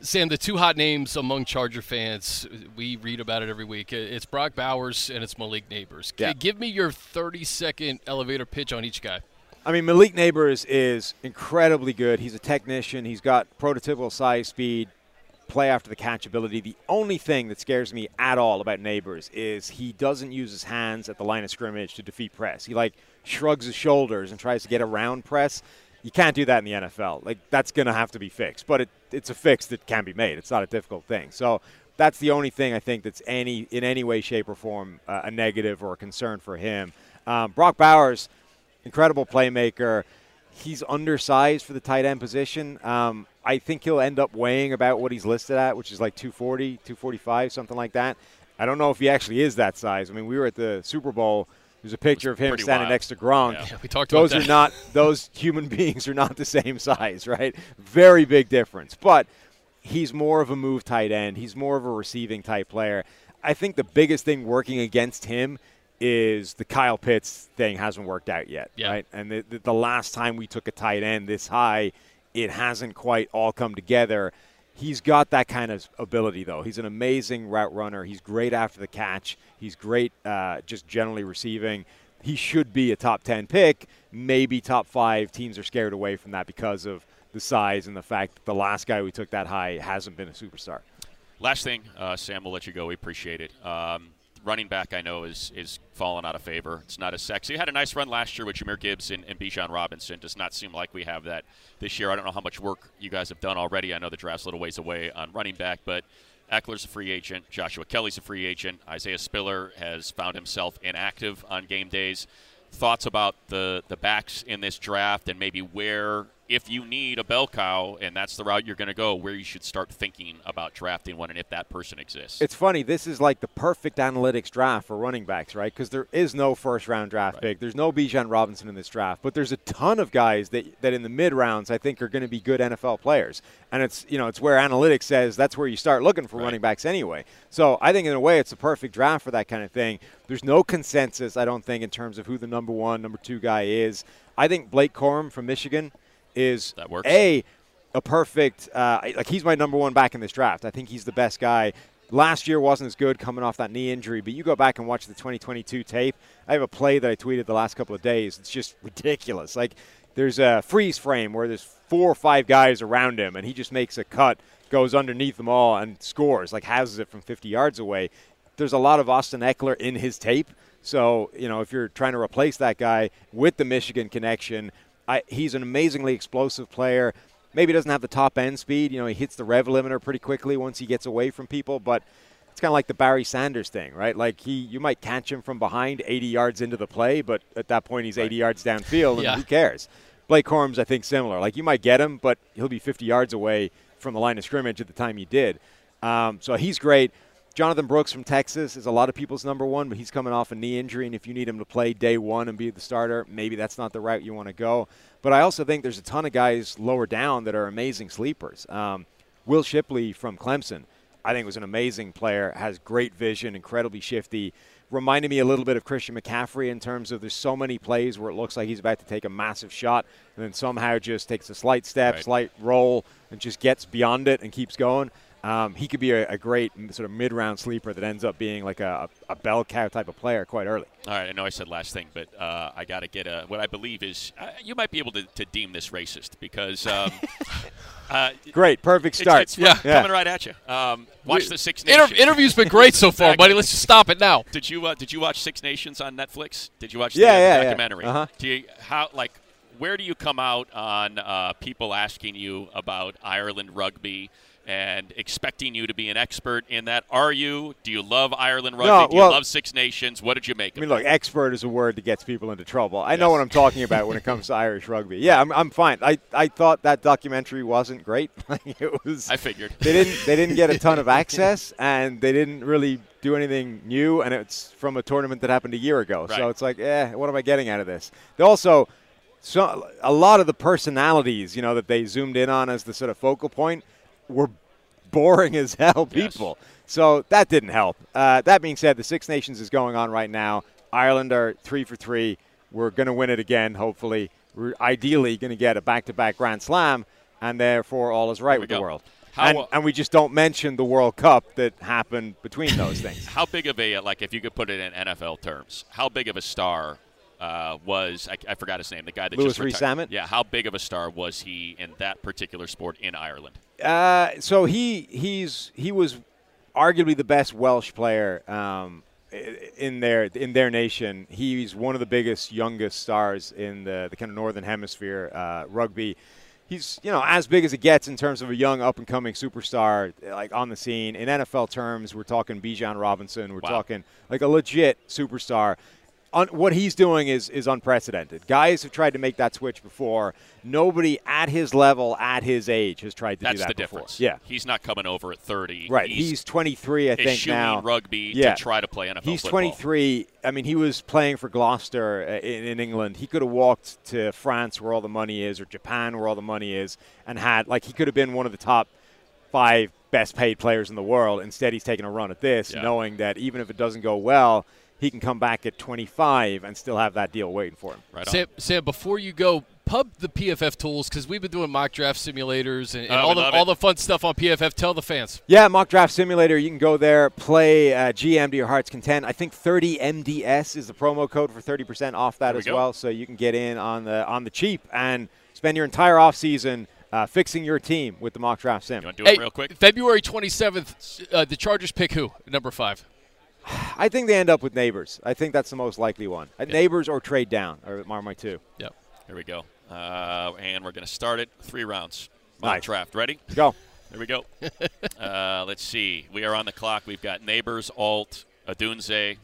S2: Sam, the two hot names among Charger fans, we read about it every week. It's Brock Bowers and it's Malik Nabers.
S4: Yeah.
S2: Give me your 30 second elevator pitch on each guy.
S4: I mean, Malik Nabers is incredibly good. He's a technician. He's got prototypical size, speed, play after the catch ability. The only thing that scares me at all about Nabers is he doesn't use his hands at the line of scrimmage to defeat press. He like shrugs his shoulders and tries to get around press. You can't do that in the NFL. Like that's going to have to be fixed. But it, it's a fix that can be made. It's not a difficult thing. So that's the only thing I think that's any in any way, shape, or form uh, a negative or a concern for him. Um, Brock Bowers incredible playmaker. He's undersized for the tight end position. Um, I think he'll end up weighing about what he's listed at, which is like 240, 245, something like that. I don't know if he actually is that size. I mean, we were at the Super Bowl. There's a picture of him standing
S3: wild.
S4: next to Gronk.
S3: Yeah.
S2: We talked
S4: Those
S2: about
S4: are not those human beings are not the same size, right? Very big difference. But he's more of a move tight end. He's more of a receiving type player. I think the biggest thing working against him is the Kyle Pitts thing hasn't worked out yet,
S2: Yeah.
S4: right? And the, the, the last time we took a tight end this high, it hasn't quite all come together. He's got that kind of ability, though. He's an amazing route runner. He's great after the catch. He's great uh, just generally receiving. He should be a top 10 pick, maybe top five. Teams are scared away from that because of the size and the fact that the last guy we took that high hasn't been a superstar.
S3: Last thing, uh, Sam, we'll let you go. We appreciate it. Um, running back, I know, is is fallen out of favor. It's not as sexy. Had a nice run last year with Jahmyr Gibbs and, and Bijan Robinson. Does not seem like we have that this year. I don't know how much work you guys have done already. I know the draft's a little ways away on running back, but Ekeler's a free agent. Joshua Kelley's a free agent. Isaiah Spiller has found himself inactive on game days. Thoughts about the the backs in this draft and maybe where, if you need a bell cow and that's the route you're going to go, where you should start thinking about drafting one and if that person exists.
S4: It's funny. This is like the perfect analytics draft for running backs, right? Because there is no first round draft
S3: Right.
S4: pick. There's no Bijan Robinson in this draft, but there's a ton of guys that, that in the mid rounds I think are going to be good NFL players. And it's you know it's where analytics says that's where you start looking for
S3: Right.
S4: running backs anyway. So I think in a way it's a perfect draft for that kind of thing. There's no consensus, I don't think, in terms of who the number one, number two guy is. I think Blake Corum from Michigan is
S3: That works.
S4: a a perfect uh, like he's my number one back in this draft. I think he's the best guy. Last year wasn't as good coming off that knee injury, but you go back and watch the 2022 tape. I have a play that I tweeted the last couple of days. It's just ridiculous. Like there's a freeze frame where there's four or five guys around him, and he just makes a cut, goes underneath them all, and scores. Like houses it from 50 yards away. There's a lot of Austin Ekeler in his tape. So, you know, if you're trying to replace that guy with the Michigan connection, I, he's an amazingly explosive player. Maybe doesn't have the top end speed. You know, he hits the rev limiter pretty quickly once he gets away from people, but it's kind of like the Barry Sanders thing, right? Like he, you might catch him from behind 80 yards into the play, but at that point he's 80 yards downfield, and
S2: Yeah.
S4: who cares? Blake Corum's, I think, similar. Like you might get him, but he'll be 50 yards away from the line of scrimmage at the time you did. Um, so he's great. Jonathan Brooks from Texas is a lot of people's number one, but he's coming off a knee injury, and if you need him to play day one and be the starter, maybe that's not the route you want to go. But I also think there's a ton of guys lower down that are amazing sleepers. Um, Will Shipley from Clemson, I think was an amazing player, has great vision, incredibly shifty. Reminded me a little bit of Christian McCaffrey in terms of there's so many plays where it looks like he's about to take a massive shot and then somehow just takes a slight step,
S3: Right.
S4: slight roll, and just gets beyond it and keeps going. Um, he could be a, a great sort of mid-round sleeper that ends up being like a, a bell cow type of player quite early.
S3: All right, I know I said last thing, but uh, I got to get a, what I believe is uh, you might be able to, to deem this racist because um, uh,
S4: Great, perfect
S3: it's,
S4: start.
S3: it's
S2: Yeah.
S3: coming right at you. Um, watch the Six
S2: Inter- interview's been great so far,
S3: Exactly.
S2: buddy. Let's just stop it now.
S3: Did you uh, did you watch Six Nations on Netflix? Did you watch the,
S4: Yeah,
S3: the
S4: yeah, yeah.
S3: documentary?
S4: Uh-huh.
S3: Do you, how like where do you come out on uh, people asking you about Ireland rugby and expecting you to be an expert in that. Are you? Do you love Ireland rugby?
S4: No,
S3: Do you
S4: well-
S3: love Six Nations? What did you make
S4: I mean, look, expert is a word that gets people into trouble. I know what I'm talking about when it comes to Irish rugby. Yeah, I'm, I'm fine. I, I thought that documentary wasn't great. It was.
S3: I figured.
S4: they didn't they didn't get a ton of access and they didn't really do anything new and it's from a tournament that happened a year ago.
S3: Right.
S4: So it's like, eh, what am I getting out of this? They also so a lot of the personalities, you know, that they zoomed in on as the sort of focal point were boring as hell
S3: Yes.
S4: people. So that didn't help. Uh, that being said, the Six Nations is going on right now. Ireland are three for three. We're going to win it again, hopefully. We're ideally going to get a back-to-back Grand Slam, and therefore all is right with
S3: go.
S4: the world. And,
S3: uh,
S4: and we just don't mention the World Cup that happened between those things.
S3: How big of a like if you could put it in NFL terms? How big of a star uh, was I, I forgot his name? The guy that
S4: Louis
S3: just retired. Yeah, how big of a star was he in that particular sport in Ireland?
S4: Uh, so he he's he was arguably the best Welsh player um, in their in their nation. He's one of the biggest, youngest stars in the, the kind of northern hemisphere uh, rugby. He's you know as big as it gets in terms of a young up and coming superstar like on the scene. In NFL terms, we're talking Bijan Robinson. We're
S3: Wow.
S4: talking like a legit superstar. Un- what he's doing is is unprecedented. Guys have tried to make that switch before. Nobody at his level, at his age, has tried to
S3: That's
S4: do that That's
S3: the
S4: before.
S3: difference.
S4: Yeah,
S3: he's not coming over at 30.
S4: Right. He's, 23, I think now.
S3: rugby
S4: Yeah.
S3: to try to play NFL
S4: He's
S3: football.
S4: 23. I mean, he was playing for Gloucester uh, in, in England. He could have walked to France, where all the money is, or Japan, where all the money is, and had like he could have been one of the top five best paid players in the world. Instead, he's taking a run at this,
S3: Yeah.
S4: knowing that even if it doesn't go well, he can come back at 25 and still have that deal waiting for him.
S3: Right on.
S2: Sam, Sam, before you go, pub the PFF tools because we've been doing mock draft simulators and, and
S3: Oh,
S2: all the all the fun stuff on PFF. Tell the fans.
S4: Yeah, mock draft simulator. You can go there, play uh, GM to your heart's content. I think 30 MDS is the promo code for 30% off that
S3: There we
S4: as
S3: go.
S4: well. So you can get in on the on the cheap and spend your entire off season uh, fixing your team with the mock draft sim.
S3: You want to do it real quick?
S2: February 27th, uh, the Chargers pick who? Number five.
S4: I think they end up with Nabers. I think that's the most likely one. Uh, Nabers or trade down or are my two.
S2: Yep.
S3: Here we go. Uh, and we're going to start it. Three rounds. Mock
S4: Nice.
S3: draft. Ready?
S4: Let's go.
S3: Here we go. uh, let's see. We are on the clock. We've got Nabers, Alt, Odunze,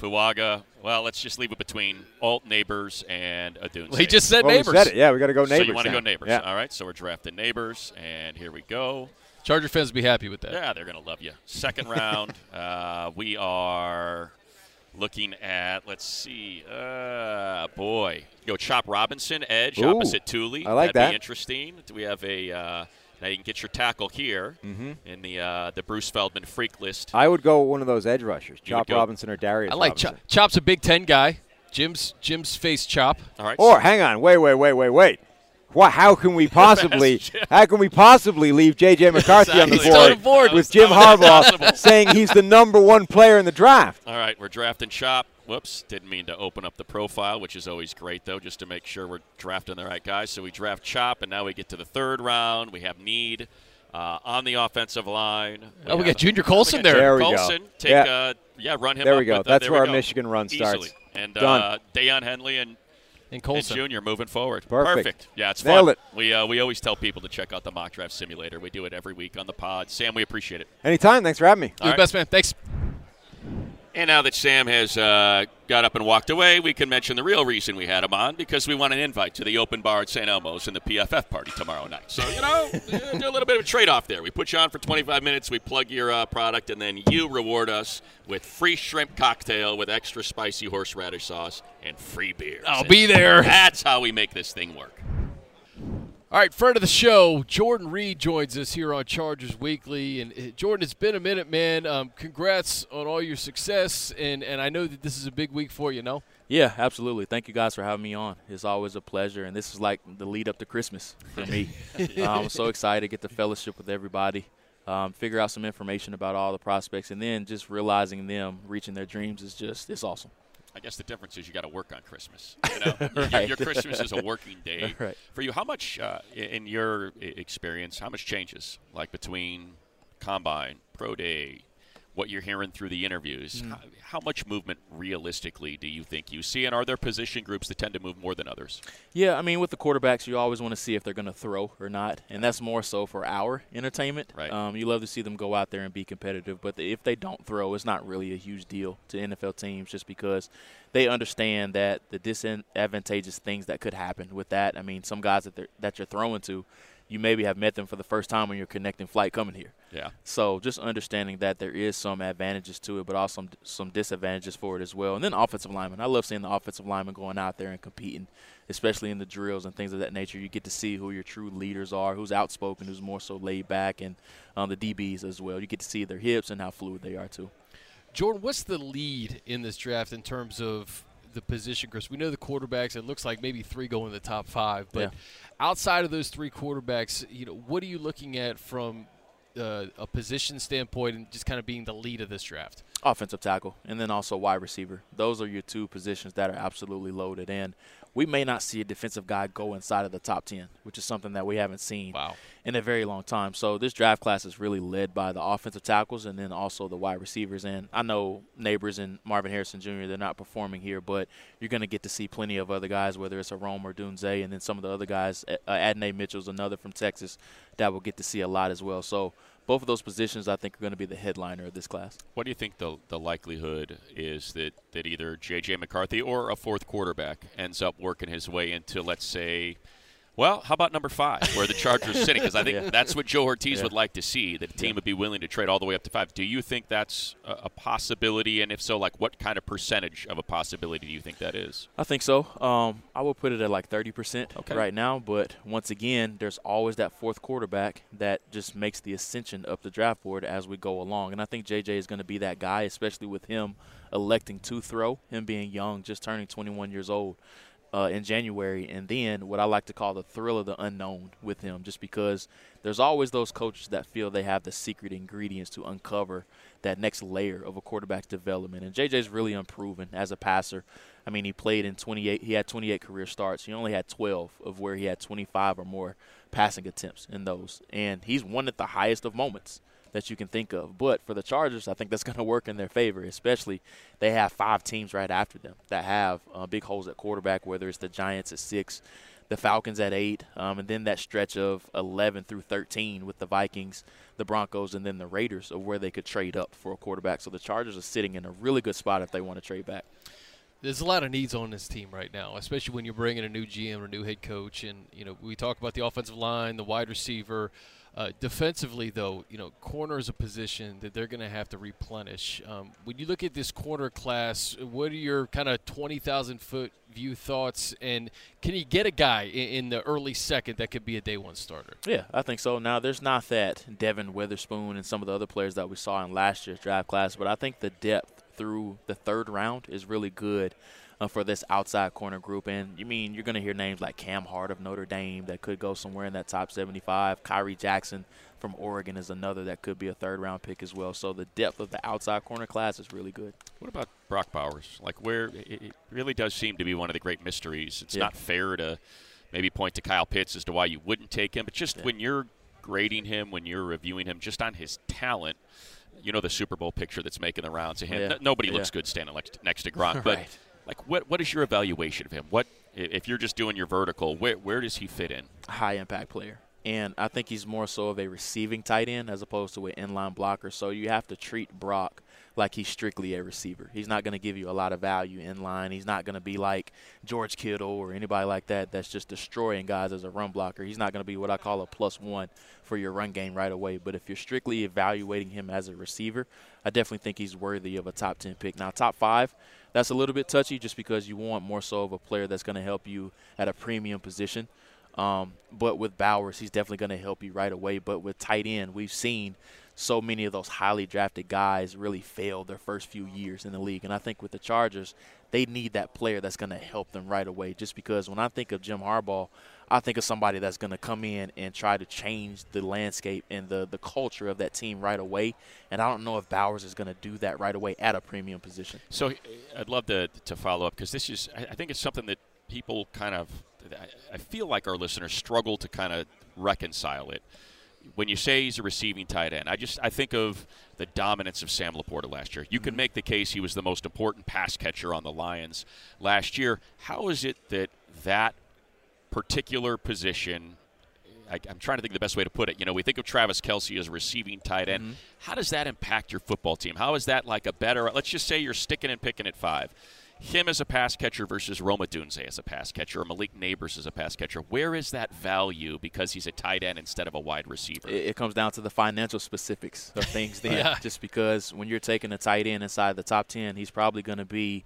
S3: Fuaga. Well, let's just leave it between Alt, Nabers, and Odunze.
S2: He just said
S4: Well, we
S2: Nabers.
S4: said it. Yeah, we got to go Nabers.
S3: So you want to go Nabers.
S4: Yeah.
S3: All right, so we're drafting Nabers, and here we go.
S2: Charger fans be happy with that.
S3: Yeah, they're going to love you. Second round, uh, we are looking at, let's see, uh, boy. Go Chop Robinson, edge,
S4: Ooh,
S3: opposite Tuli.
S4: I like
S3: That'd
S4: that.
S3: be interesting. Do we have a, uh, now you can get your tackle here
S4: Mm-hmm.
S3: in the uh, the Bruce Feldman freak list.
S4: I would go one of those edge rushers, Chop
S3: go-
S4: Robinson or Darius
S2: I like Chop. Chop's a Big Ten guy. Jim's Jim's face Chop.
S3: All right.
S4: Or hang on, wait, wait, wait, wait, wait. What? How can we possibly? How can we possibly leave J.J. McCarthy on the
S3: Exactly.
S2: On
S4: board,
S2: the board.
S4: with Jim
S3: How is that
S4: Harbaugh saying he's the number one player in the draft?
S3: All right, we're drafting Chop. Whoops, didn't mean to open up the profile, which is always great, though, just to make sure we're drafting the right guys. So we draft Chop, and now we get to the third round. We have need uh, on the offensive line.
S2: Oh, we
S3: have-
S2: got Junior Colson there.
S4: There we go.
S3: Colson, take,
S4: Yeah.
S3: uh, yeah, run him
S4: There
S3: up
S4: we go.
S3: with, uh,
S4: That's where our
S3: go.
S4: Michigan run starts.
S3: Easily. And
S4: Done.
S3: uh, Daiyan Henley and,
S2: And
S3: and
S2: Colson.
S3: Junior moving forward.
S4: Perfect.
S3: Yeah, it's
S4: Nailed
S3: fun.
S4: it.
S3: We, uh, we always tell people to check out the mock draft simulator. We do it every week on the pod. Sam, we appreciate it.
S4: Anytime. Thanks for having me.
S2: You're
S3: All
S2: the best man. Thanks.
S3: And now that Sam has uh, got up and walked away, we can mention the real reason we had him on because we want an invite to the open bar at St. Elmo's and the PFF party tomorrow night. So, you know, do a little bit of a trade off there. We put you on for 25 minutes, we plug your uh, product, and then you reward us with free shrimp cocktail with extra spicy horseradish sauce and free beer.
S2: I'll be there.
S3: That's how we make this thing work.
S2: All right, friend of the show, Jordan Reid joins us here on Chargers Weekly. And uh, Jordan, it's been a minute, man. Um, congrats on all your success, and, and I know that this is a big week for you. No,
S5: Yeah, absolutely. Thank you guys for having me on. It's always a pleasure, and this is like the lead up to Christmas for me. um, I'm so excited to get the fellowship with everybody, um, figure out some information about all the prospects, and then just realizing them reaching their dreams is just it's awesome.
S3: I guess the difference is you got to work on Christmas. You know, Your-
S5: Right.
S3: your, Christmas is a working day.
S5: Right.
S3: For you, how much, uh, in your experience, how much changes like between combine, pro day, what you're hearing through the interviews,
S5: Mm.
S3: how, how much movement realistically do you think you see? And are there position groups that tend to move more than others?
S5: Yeah, I mean, with the quarterbacks, you always want to see if they're going to throw or not, and that's more so for our entertainment.
S3: Right.
S5: Um, you love to see them go out there and be competitive, but if they don't throw, it's not really a huge deal to NFL teams just because they understand that the disadvantageous things that could happen with that. I mean, some guys that they're, that you're throwing to, you maybe have met them for the first time when you're connecting flight coming here.
S3: Yeah.
S5: So just understanding that there is some advantages to it, but also some, some disadvantages for it as well. And then offensive linemen. I love seeing the offensive linemen going out there and competing, especially in the drills and things of that nature. You get to see who your true leaders are, who's outspoken, who's more so laid back, and um, the DBs as well. You get to see their hips and how fluid they are too.
S2: Jordan, what's the lead in this draft in terms of the position groups? We know the quarterbacks. It looks like maybe three go in the top five, but
S5: Yeah.
S2: outside of those three quarterbacks, you know, what are you looking at from uh, a position standpoint and just kind of being the lead of this draft?
S5: offensive tackle, and then also wide receiver. Those are your two positions that are absolutely loaded. And we may not see a defensive guy go inside of the top 10, which is something that we haven't seen
S2: Wow.
S5: in a very long time. So this draft class is really led by the offensive tackles and then also the wide receivers. And I know Nabers and Marvin Harrison Jr. they're not performing here, but you're going to get to see plenty of other guys, whether it's a Rome Odunze, and then some of the other guys. Uh, Adonai Mitchell's another from Texas that will get to see a lot as well. So both of those positions, I think, are going to be the headliner of this class.
S3: What do you think the the likelihood is that, that either J.J. McCarthy or a fourth quarterback ends up working his way into, let's say, well, how about number five, where the Chargers are sitting? Because I think
S5: Yeah.
S3: that's what Joe Hortiz
S5: Yeah.
S3: would like to see, that a team
S5: Yeah.
S3: would be willing to trade all the way up to five. Do you think that's a, a possibility? And if so, like what kind of percentage of a possibility do you think that is?
S5: I think so. Um, I would put it at like 30%
S3: Okay.
S5: right now. But once again, there's always that fourth quarterback that just makes the ascension up the draft board as we go along. And I think JJ is going to be that guy, especially with him electing to throw, him being young, just turning 21 years old. Uh, in January, and then what I like to call the thrill of the unknown with him, just because there's always those coaches that feel they have the secret ingredients to uncover that next layer of a quarterback's development. And JJ's really unproven as a passer. I mean, he played in 28. He had 28 career starts. He only had 12 of where he had 25 or more passing attempts in those, and he's one at the highest of moments that you can think of. But for the Chargers, I think that's going to work in their favor, especially they have five teams right after them that have uh, big holes at quarterback, whether it's the Giants at six, the Falcons at eight, um, and then that stretch of 11 through 13 with the Vikings, the Broncos, and then the Raiders of where they could trade up for a quarterback. So the Chargers are sitting in a really good spot if they want to trade back.
S2: There's a lot of needs on this team right now, especially when you're bringing a new GM or a new head coach. And, you know, we talk about the offensive line, the wide receiver. Uh, defensively, though, you know, corner is a position that they're going to have to replenish. Um, when you look at this corner class, what are your kind of 20,000 foot view thoughts? And can you get a guy in, in the early second that could be a day one starter?
S5: Yeah, I think so. Now, there's not that Devon Witherspoon and some of the other players that we saw in last year's draft class, but I think the depth through the third round is really good uh, for this outside corner group. And you mean you're going to hear names like Cam Hart of Notre Dame that could go somewhere in that top 75. Khyree Jackson from Oregon is another that could be a third round pick as well. So the depth of the outside corner class is really good.
S3: What about Brock Bowers? Like, where it really does seem to be one of the great mysteries. It's
S5: Yeah.
S3: not fair to maybe point to Kyle Pitts as to why you wouldn't take him, but just
S5: Yeah.
S3: when you're grading him, when you're reviewing him, just on his talent, you know the Super Bowl picture that's making the rounds of him.
S5: Yeah.
S3: N- nobody
S5: Yeah.
S3: looks good standing next, next to Gronk, but
S5: Right.
S3: Like, what what is your evaluation of him? What if you're just doing your vertical? Where where does he fit in?
S5: high impact player. And I think he's more so of a receiving tight end as opposed to an inline blocker. So you have to treat Brock like he's strictly a receiver. He's not going to give you a lot of value in line. He's not going to be like George Kittle or anybody like that that's just destroying guys as a run blocker. He's not going to be what I call a plus one for your run game right away. But if you're strictly evaluating him as a receiver, I definitely think he's worthy of a top 10 pick. Now, top five, that's a little bit touchy just because you want more so of a player that's going to help you at a premium position. Um, but with Bowers, he's definitely going to help you right away. But with tight end, we've seen so many of those highly drafted guys really fail their first few years in the league. And I think with the Chargers, they need that player that's going to help them right away. Just because when I think of Jim Harbaugh, I think of somebody that's going to come in and try to change the landscape and the, the culture of that team right away. And I don't know if Bowers is going to do that right away at a premium position.
S3: So I'd love to to follow up because this is I think it's something that people kind of I- I feel like our listeners struggle to kind of reconcile it. when you say he's a receiving tight end, I just I think of the dominance of Sam LaPorta last year. You can mm-hmm. make the case he was the most important pass catcher on the Lions last year. How is it that that particular position? I, I'm trying to think of the best way to put it. You know, we think of Travis Kelce as a receiving tight end. Mm-hmm. How does that impact your football team? How is that like a better? Let's just say you're sticking and picking at five him as a pass catcher versus Rome Odunze as a pass catcher or Malik Nabers as a pass catcher, where is that value because he's a tight end instead of a wide receiver?
S5: It, it comes down to the financial specifics of things then.
S2: Yeah.
S5: Just because when you're taking a tight end inside the top 10, he's probably going to be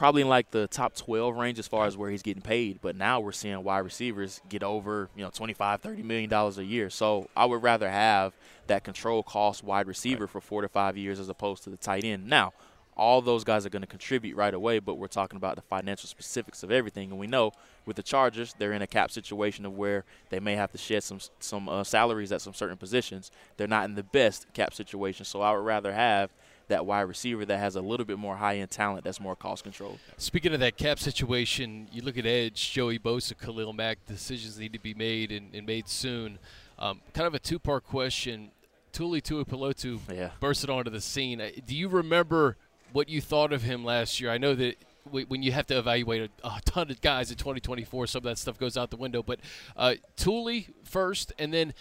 S5: probably in like the top 12 range as far as where he's getting paid. But now we're seeing wide receivers get over, you know, 25, 30 million dollars a year. So I would rather have that control cost wide receiver for four to five years as opposed to the tight end. Now, all those guys are going to contribute right away, but we're talking about the financial specifics of everything. And we know with the Chargers, they're in a cap situation of where they may have to shed some some uh, salaries at some certain positions. They're not in the best cap situation, so I would rather have that wide receiver that has a little bit more high end talent that's more cost controlled.
S2: Speaking of that cap situation, you look at Edge, Joey Bosa, Khalil Mack. Decisions need to be made and, and made soon. Um, kind of a two-part question. Tuli Tuipulotu
S5: Yeah.
S2: bursted onto the scene. Uh, Do you remember what you thought of him last year? I know that when you have to evaluate a, ton of guys in 2024, some of that stuff goes out the window. But uh, Tuli first, and then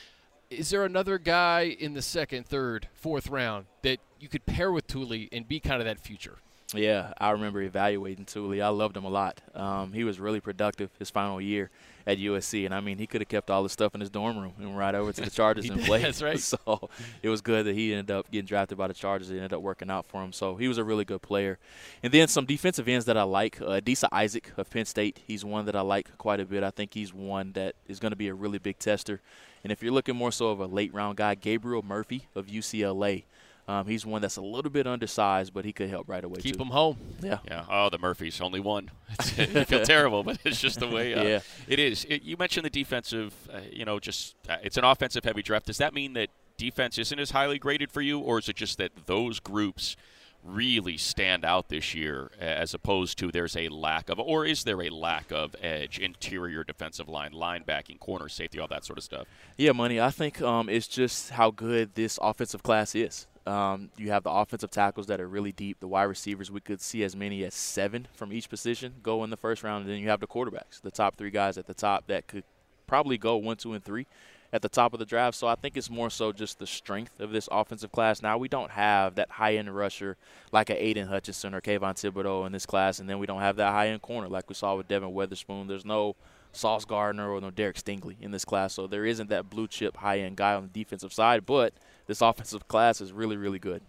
S2: is there another guy in the second, third, fourth round that you could pair with Tuli and be kind of that future?
S5: Yeah, I remember evaluating Tuli. I loved him a lot. Um, he was really productive his final year at USC, and I mean, he could have kept all his stuff in his dorm room and went right over to the Chargers and played.
S2: that's right.
S5: So it was good that he ended up getting drafted by the Chargers. It ended up working out for him. So he was a really good player. And then some defensive ends that I like. Uh, Disa Isaac of Penn State. He's one that I like quite a bit. I think he's one that is going to be a really big tester. And if you're looking more so of a late round guy, Gabriel Murphy of UCLA. Um, he's one that's a little bit undersized, but he could help right away.
S2: Keep
S5: too.
S2: him home.
S5: Yeah.
S3: Yeah. Oh, the Murphys, only one. you feel terrible, but it's just the way uh,
S5: Yeah.
S3: it is. It, you mentioned the defensive, uh, you know, just uh, it's an offensive heavy draft. Does that mean that defense isn't as highly graded for you, or is it just that those groups really stand out this year as opposed to there's a lack of, or is there a lack of edge, interior defensive line, linebacking, corner safety, all that sort of stuff?
S5: Yeah, money. I think um, it's just how good this offensive class is. Um, you have the offensive tackles that are really deep. The wide receivers, we could see as many as seven from each position go in the first round. And then you have the quarterbacks, the top three guys at the top that could probably go one, two, and three at the top of the draft. So I think it's more so just the strength of this offensive class. Now we don't have that high end rusher like a Aidan Hutchinson or Kayvon Thibodeaux in this class, and then we don't have that high end corner like we saw with Devon Witherspoon. There's no Sauce Gardner or no Derek Stingley in this class, so there isn't that blue chip high end guy on the defensive side. But this offensive class is really, really good.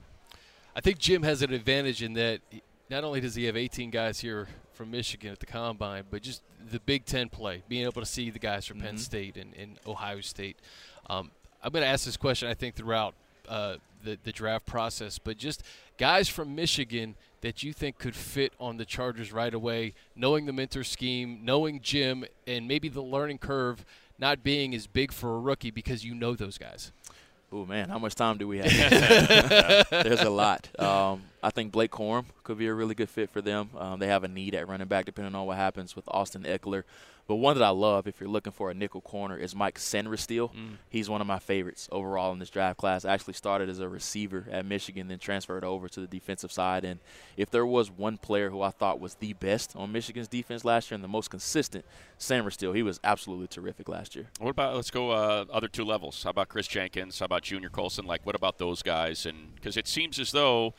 S2: I think Jim has an advantage in that not only does he have 18 guys here from Michigan at the combine, but just the Big Ten play, being able to see the guys from Penn State and, and Ohio State. Um, I'm going to ask this question, I think, throughout uh, the, the draft process, but just guys from Michigan that you think could fit on the Chargers right away, knowing the Minter scheme, knowing Jim, and maybe the learning curve not being as big for a rookie because you know those guys.
S5: Oh man, how much time do we have? There's a lot. Um, I think Blake Corum could be a really good fit for them. Um, they have a need at running back, depending on what happens with Austin Ekeler. But one that I love, if you're looking for a nickel corner, is Mike Sainristil. He's one of my favorites overall in this draft class. Actually started as a receiver at Michigan, then transferred over to the defensive side. And if there was one player who I thought was the best on Michigan's defense last year and the most consistent, Sainristil, he was absolutely terrific last year.
S3: What about let's go uh, other two levels? How about Kris Jenkins? How about Junior Colson? Like, what about those guys? And because it seems as though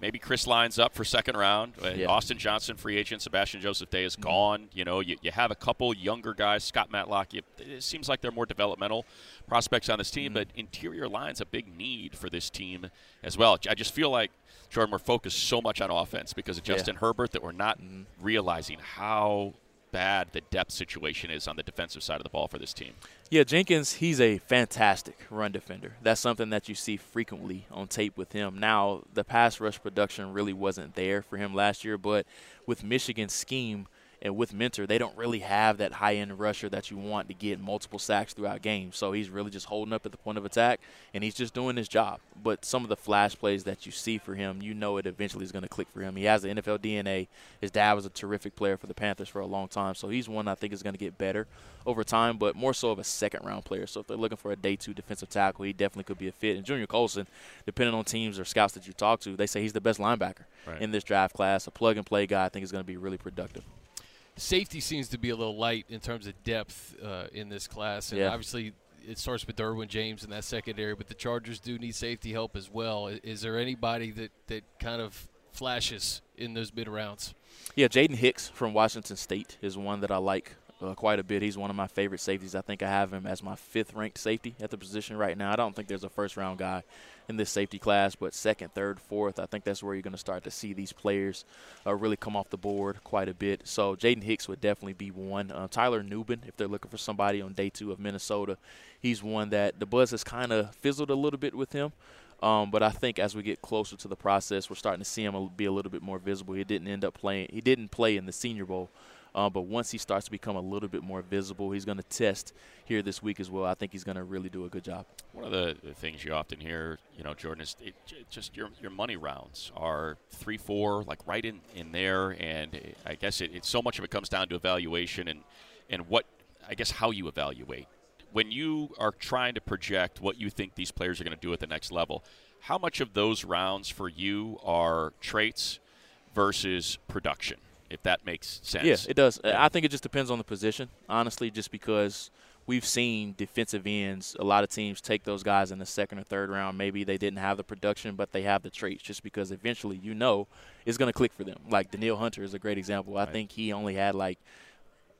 S3: maybe Kris lines up for second round. Uh,
S5: Yeah. Mm-hmm.
S3: Austin Johnson, free agent. Sebastian Joseph Day is gone. You know, you, you have a couple younger guys. Scott Matlock. You, it seems like they're more developmental prospects on this team,
S5: Mm-hmm.
S3: but interior line's a big need for this team as well. I just feel like. Jordan, we're focused so much on offense because of
S5: Yeah.
S3: Justin Herbert that we're not
S5: Mm-hmm.
S3: realizing how bad the depth situation is on the defensive side of the ball for this team.
S5: Yeah, Jenkins, he's a fantastic run defender. That's something that you see frequently on tape with him. Now, the pass rush production really wasn't there for him last year, but with Michigan's scheme, And with Minter, they don't really have that high end rusher that you want to get multiple sacks throughout games. So he's really just holding up at the point of attack and he's just doing his job. But some of the flash plays that you see for him, you know it eventually is going to click for him. He has the NFL DNA. His dad was a terrific player for the Panthers for a long time. So he's one I think is going to get better over time, but more so of a second round player. So if they're looking for a day two defensive tackle, he definitely could be a fit. And Junior Colson, depending on teams or scouts that you talk to, they say he's the best linebacker
S3: Right.
S5: in this draft class. A plug and play guy I think is going to be really productive.
S2: Safety seems to be a little light in terms of depth uh, in this class, and
S5: Yeah.
S2: obviously it starts with Derwin James in that secondary, but the Chargers do need safety help as well. Is there anybody that, that kind of flashes in those mid rounds?
S5: Yeah, Jaden Hicks from Washington State is one that I like uh, quite a bit. He's one of my favorite safeties. I think I have him as my fifth ranked safety at the position right now. I don't think there's a first round guy in this safety class, but second, third, fourth, I think that's where you're going to start to see these players uh, really come off the board quite a bit. So Jaden Hicks would definitely be one. Uh, Tyler Nubin, if they're looking for somebody on day two of Minnesota, he's one that the buzz has kind of fizzled a little bit with him. Um, but I think as we get closer to the process, we're starting to see him be a little bit more visible. He didn't end up playing. He didn't play in the Senior Bowl, uh, but once he starts to become a little bit more visible, he's going to test here this week as well. I think he's going to really do a good job.
S3: One of the, the things you often hear, you know, Jordan, is it, just your your money rounds are three, four, like right in, in there, and I guess it, it's so much of it comes down to evaluation and and what I guess how you evaluate when you are trying to project what you think these players are going to do at the next level. How much of those rounds for you are traits versus production, if that makes sense?
S5: Yeah, it does.
S3: Yeah.
S5: I think it just depends on the position, honestly, just because we've seen defensive ends, a lot of teams take those guys in the second or third round. Maybe they didn't have the production, but they have the traits just because eventually you know it's going to click for them. Like Danielle Hunter is a great example. I
S3: Right.
S5: think he only had like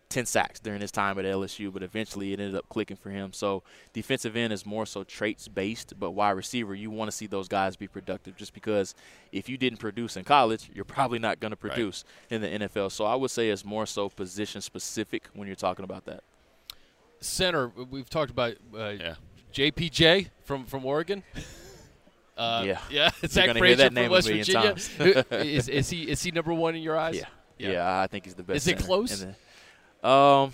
S5: 10 sacks during his time at LSU, but eventually it ended up clicking for him. So defensive end is more so traits based, but wide receiver, you want to see those guys be productive just because if you didn't produce in college, you're probably not going to
S3: Right.
S5: produce in the NFL. So I would say it's more so position specific when you're talking about that.
S2: Center, we've talked about uh,
S3: Yeah.
S2: JPJ from, from Oregon. Uh,
S5: Yeah.
S2: yeah. Zach
S5: gonna hear
S2: Frazier
S5: that
S2: from
S5: name a
S2: West
S5: million
S2: Virginia.
S5: times.
S2: Who- is, is he is he number one in your eyes?
S5: Yeah.
S2: Yeah.
S5: Yeah, I think he's the best.
S2: Is it
S5: center
S2: close?
S5: Um,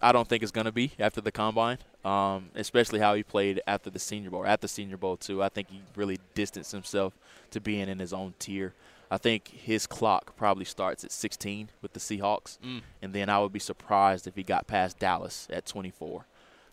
S5: I don't think it's going to be after the combine, um, especially how he played after the Senior Bowl. At the Senior Bowl too, I think he really distanced himself to being in his own tier. I think his clock probably starts at 16 with the Seahawks,
S2: Mm.
S5: and then I would be surprised if he got past Dallas at 24.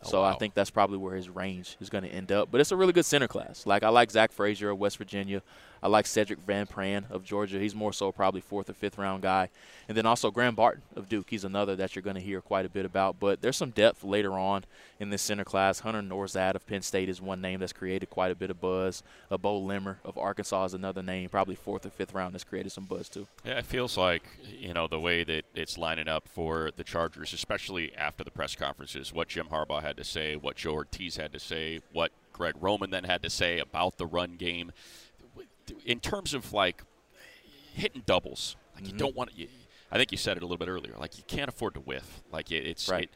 S2: Oh,
S5: so I think that's probably where his range is going to end up. But it's a really good center class. Like I like Zach Frazier of West Virginia. I like Sedrick Van Pran of Georgia. He's more so probably fourth or fifth round guy. And then also Graham Barton of Duke. He's another that you're going to hear quite a bit about. But there's some depth later on in this center class. Hunter Nourzad of Penn State is one name that's created quite a bit of buzz. A Beau Limmer of Arkansas is another name, probably fourth or fifth round that's created some buzz too.
S3: Yeah, it feels like you know the way that it's lining up for the Chargers, especially after the press conferences. What Jim Harbaugh had to say, what Joe Hortiz had to say, what Greg Roman then had to say about the run game. In terms of like hitting doubles, like you mm-hmm. don't want to. I think you said it a little bit earlier. Like you can't afford to whiff. Like it, it's
S5: Right.
S3: it-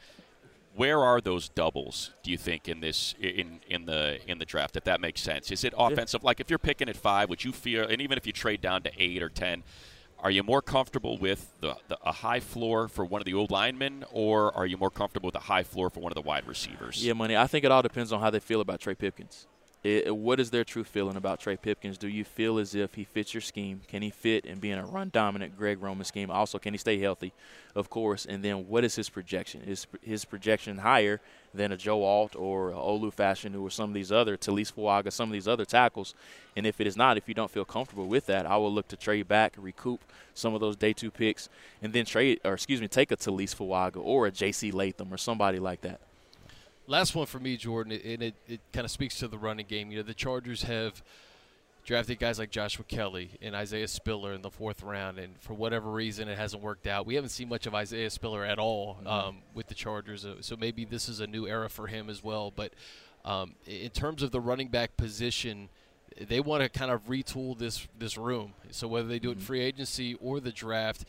S3: where are those doubles? Do you think in this in in the in the draft? If that makes sense, is it offensive? Like if you're picking at five, would you feel? And even if you trade down to eight or ten, are you more comfortable with the, the a high floor for one of the old linemen, or are you more comfortable with a high floor for one of the wide receivers?
S5: Yeah, money. I think it all depends on how they feel about Trey Pipkins. It, what is their true feeling about Trey Pipkins? Do you feel as if he fits your scheme? Can he fit and be in a run dominant Greg Roman scheme? Also, can he stay healthy? Of course. And then what is his projection? Is his projection higher than a Joe Alt or Olu Fashanu or some of these other Taliese Fuaga, some of these other tackles? And if it is not, if you don't feel comfortable with that, I will look to trade back, recoup some of those day two picks, and then trade or excuse me, take a Taliese Fuaga or a J.C. Latham or somebody like that.
S2: Last one for me, Jordan, and it, it kind of speaks to the running game. You know, the Chargers have drafted guys like Joshua Kelley and Isaiah Spiller in the fourth round, and for whatever reason, it hasn't worked out. We haven't seen much of Isaiah Spiller at all um, with the Chargers, uh, so maybe this is a new era for him as well. But um, in terms of the running back position, they want to kind of retool this this room. So whether they do it in free agency or the draft,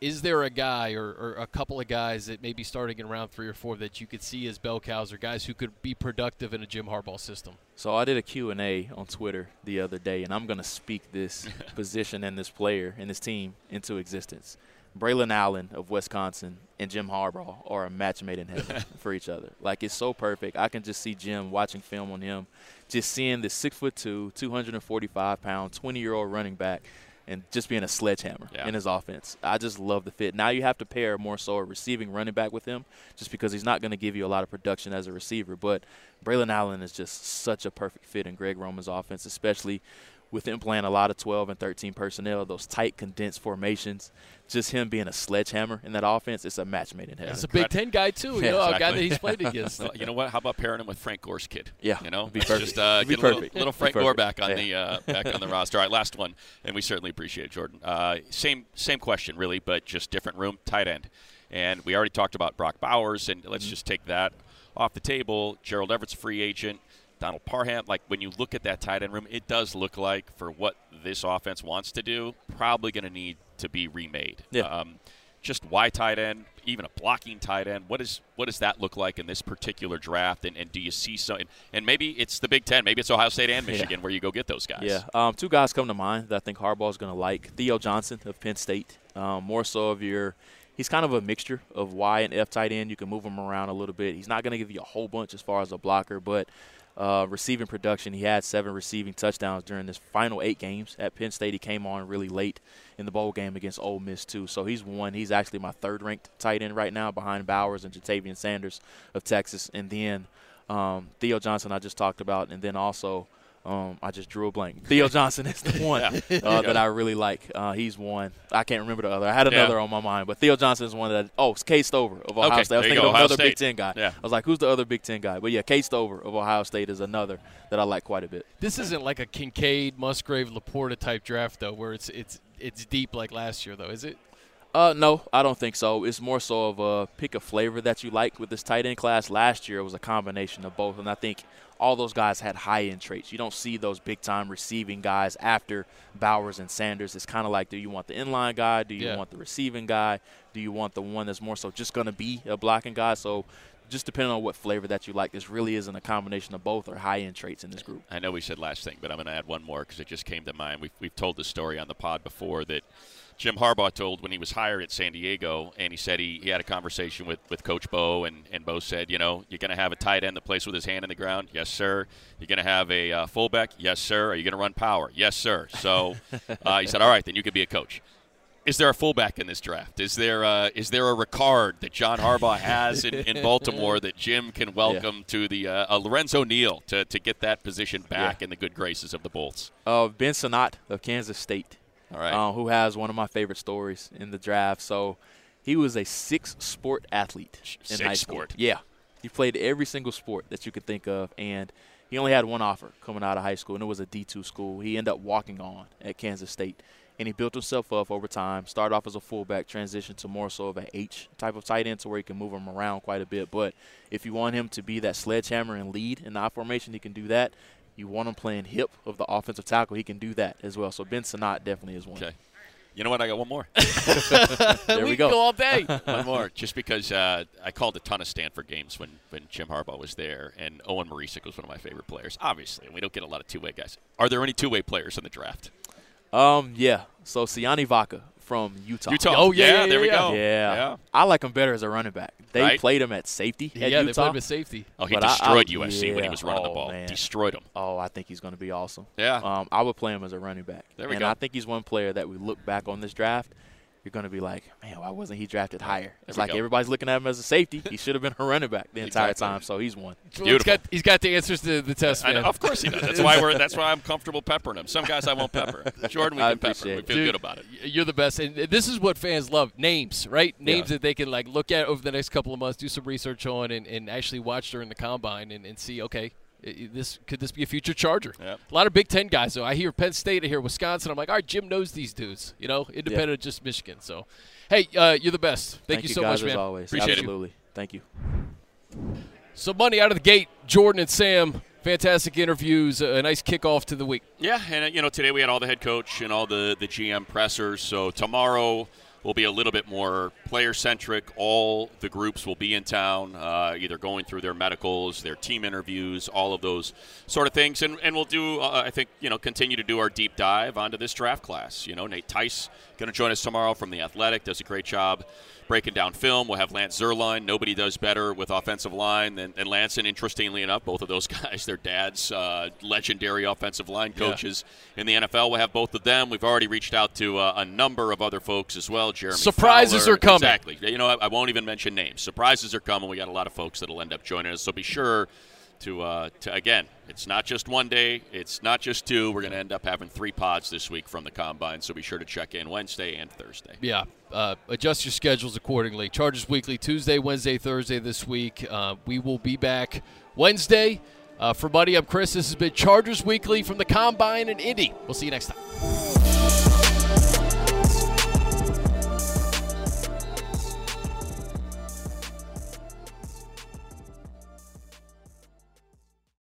S2: is there a guy or, or a couple of guys that may be starting in round three or four that you could see as bell cows or guys who could be productive in a Jim Harbaugh system?
S5: So I did a Q&A on Twitter the other day, and I'm going to speak this position and this player and this team into existence. Braylon Allen of Wisconsin and Jim Harbaugh are a match made in heaven for each other. Like it's so perfect. I can just see Jim watching film on him, just seeing this six foot two, 245 pound, 20 year old running back, and just being a sledgehammer
S3: Yeah.
S5: in his offense. I just love the fit. Now you have to pair more so a receiving running back with him, just because he's not going to give you a lot of production as a receiver. But Braylon Allen is just such a perfect fit in Greg Roman's offense, especially with him playing a lot of 12 and 13 personnel, those tight, condensed formations. Just him being a sledgehammer in that offense, it's a match made in heaven.
S2: It's a Big Ten guy too. You
S5: Yeah,
S2: know, a guy that he's played against.
S3: So, you know what? How about pairing him with Frank Gore's kid?
S5: Yeah,
S3: you know,
S5: be perfect.
S3: Just uh,
S5: be
S3: get a little, little Frank Gore back on
S5: Yeah.
S3: the uh, back on the roster. All right, last one, and we certainly appreciate it, Jordan. Uh, same same question, really, but just different room, tight end. And we already talked about Brock Bowers, and let's
S5: Mm-hmm.
S3: just take that off the table. Gerald Everett's a free agent. Donald Parham, like when you look at that tight end room, it does look like for what this offense wants to do, probably going to need to be remade.
S5: Yeah.
S3: Um, just why tight end, even a blocking tight end. What is what does that look like in this particular draft? And, and do you see some? And, and maybe it's the Big Ten, maybe it's Ohio State and
S5: Yeah.
S3: Michigan where you go get those guys.
S5: Yeah, um, two guys come to mind that I think Harbaugh is going to like. Theo Johnson of Penn State, um, more so of your. He's kind of a mixture of Y and F tight end. You can move him around a little bit. He's not going to give you a whole bunch as far as a blocker, but uh, receiving production, he had seven receiving touchdowns during his final eight games at Penn State. He came on really late in the bowl game against Ole Miss too. So he's one. He's actually my third ranked tight end right now, behind Bowers and Ja'Tavion Sanders of Texas, and then um, Theo Johnson I just talked about, and then also um, I just drew a blank. Theo Johnson is the one uh, that I really like. Uh, he's one. I can't remember the other. I had
S3: Yeah.
S5: another on my mind, but Theo Johnson is one that. Oh, it's Cade Stover of Ohio
S3: Okay,
S5: State. I was
S3: there you
S5: thinking
S3: go,
S5: of
S3: Ohio
S5: another
S3: State.
S5: Big Ten guy.
S3: Yeah.
S5: I was like, who's the other Big Ten guy? But yeah, Cade Stover of Ohio State is another that I like quite a bit.
S2: This isn't like a Kincaid, Musgrave, LaPorta type draft though, where it's it's it's deep like last year though, is it?
S5: Uh, no, I don't think so. It's more so of a pick a flavor that you like with this tight end class. Last year it was a combination of both, and I think all those guys had high end traits. You don't see those big time receiving guys after Bowers and Sanders. It's kind of like, do you want the inline guy? Do you
S2: Yeah.
S5: want the receiving guy? Do you want the one that's more so just going to be a blocking guy? So. Just depending on what flavor that you like, this really isn't a combination of both or high end traits in this group.
S3: I know we said last thing, but I'm going to add one more because it just came to mind. We've, we've told this story on the pod before that Jim Harbaugh told when he was hired at San Diego, and he said he, he had a conversation with, with Coach Bo, and, and Bo said, you know, you're going to have a tight end that plays with his hand in the ground? Yes, sir. You're going to have a uh, fullback? Yes, sir. Are you going to run power? Yes, sir. So uh, he said, all right, then you could be a coach. Is there a fullback in this draft? Is there uh, is there a Ricard that John Harbaugh has in, in Baltimore that Jim can welcome to the uh, a Lorenzo Neal to, to get that position back
S5: Yeah.
S3: in the good graces of the Bolts?
S5: Uh, ben Sinnott of Kansas State.
S3: All right.
S5: um, who has one of my favorite stories in the draft. So he was a six sport athlete in
S3: Six
S5: high school.
S3: sport.
S5: Yeah. He played every single sport that you could think of, and he only had one offer coming out of high school, and it was a D2 school. He ended up walking on at Kansas State, and he built himself up over time. Started off as a fullback, transitioned to more so of an H type of tight end to where he can move him around quite a bit. But if you want him to be that sledgehammer and lead in the I formation, he can do that. You want him playing hip of the offensive tackle, he can do that as well. So Ben Sinnott definitely is one.
S3: Okay. You know what? I got one more.
S5: There we
S2: we
S5: go.
S2: go all day.
S3: one more. Just because uh, I called a ton of Stanford games when, when Jim Harbaugh was there, and Owen Marecic was one of my favorite players. Obviously, and we don't get a lot of two way guys. Are there any two way players in the draft?
S5: Um, yeah. So Sione Vaki from Utah.
S3: Utah.
S2: Oh, yeah, yeah,
S3: there we go.
S5: Yeah.
S3: Yeah.
S5: I like him better as a running back. They
S3: Right.
S5: played him at safety at
S2: yeah, they
S5: Utah.
S2: played with safety.
S3: Oh, he
S5: But I- I-
S3: destroyed USC when he was running the
S5: Oh,
S3: ball.
S5: man.
S3: Destroyed him.
S5: Oh, I think he's going to be awesome.
S3: Yeah.
S5: Um, I would play him as a running back.
S3: There we
S5: and
S3: go.
S5: I think he's one player that we look back on this draft. You're going to be like, man, why wasn't he drafted higher? It's like
S3: go.
S5: everybody's looking at him as a safety. He should have been a running back the entire
S3: Exactly.
S5: time. So he's one.
S2: Well,
S3: Beautiful.
S2: He's got, he's got the answers to the test,
S3: I
S2: man.
S3: know, of course he does. That's why we're. That's why I'm comfortable peppering him. Some guys I won't pepper. Jordan, we
S5: I
S3: can pepper.
S5: appreciate
S3: We feel
S2: Dude,
S3: good about it.
S2: You're the best, and this is what fans love: names, right? Names
S5: Yeah.
S2: that they can like look at over the next couple of months, do some research on, and, and actually watch during the combine and, and see, okay, i- i- this could this be a future Charger?
S3: Yep.
S2: A lot of Big Ten guys, though. I hear Penn State, I hear Wisconsin. I'm like, all right, Jim knows these dudes, you know, independent of just Michigan. So, hey, uh, you're the best. Thank, you so
S5: guys
S2: much,
S5: as
S2: man.
S5: always.
S3: Appreciate it.
S5: Absolutely. Thank you.
S2: So, money out of the gate, Jordan and Sam. Fantastic interviews. A nice kickoff to the week.
S3: Yeah, and uh, you know today we had all the head coach and all the the GM pressers. So tomorrow will be a little bit more player centric. All the groups will be in town, uh, either going through their medicals, their team interviews, all of those sort of things. And, and we'll do, uh, I think, you know, continue to do our deep dive onto this draft class. You know, Nate Tice going to join us tomorrow from the Athletic, does a great job breaking down film. We'll have Lance Zierlein. Nobody does better with offensive line than, than Lance. And interestingly enough, both of those guys, their dads, uh, legendary offensive line coaches yeah. in the NFL. We'll have both of them. We've already reached out to uh, a number of other folks as well. Jeremy
S2: surprises
S3: Fowler.
S2: are coming.
S3: Exactly. You know, I, I won't even mention names. Surprises are coming. We got a lot of folks that'll end up joining us. So be sure to, uh, to again, it's not just one day, it's not just two. We're going to end up having three pods this week from the combine, so be sure to check in Wednesday and Thursday.
S2: Yeah, uh, adjust your schedules accordingly. Chargers Weekly Tuesday, Wednesday, Thursday this week. Uh, we will be back Wednesday. Uh, for Buddy, I'm Chris. This has been Chargers Weekly from the Combine in Indy. We'll see you next time.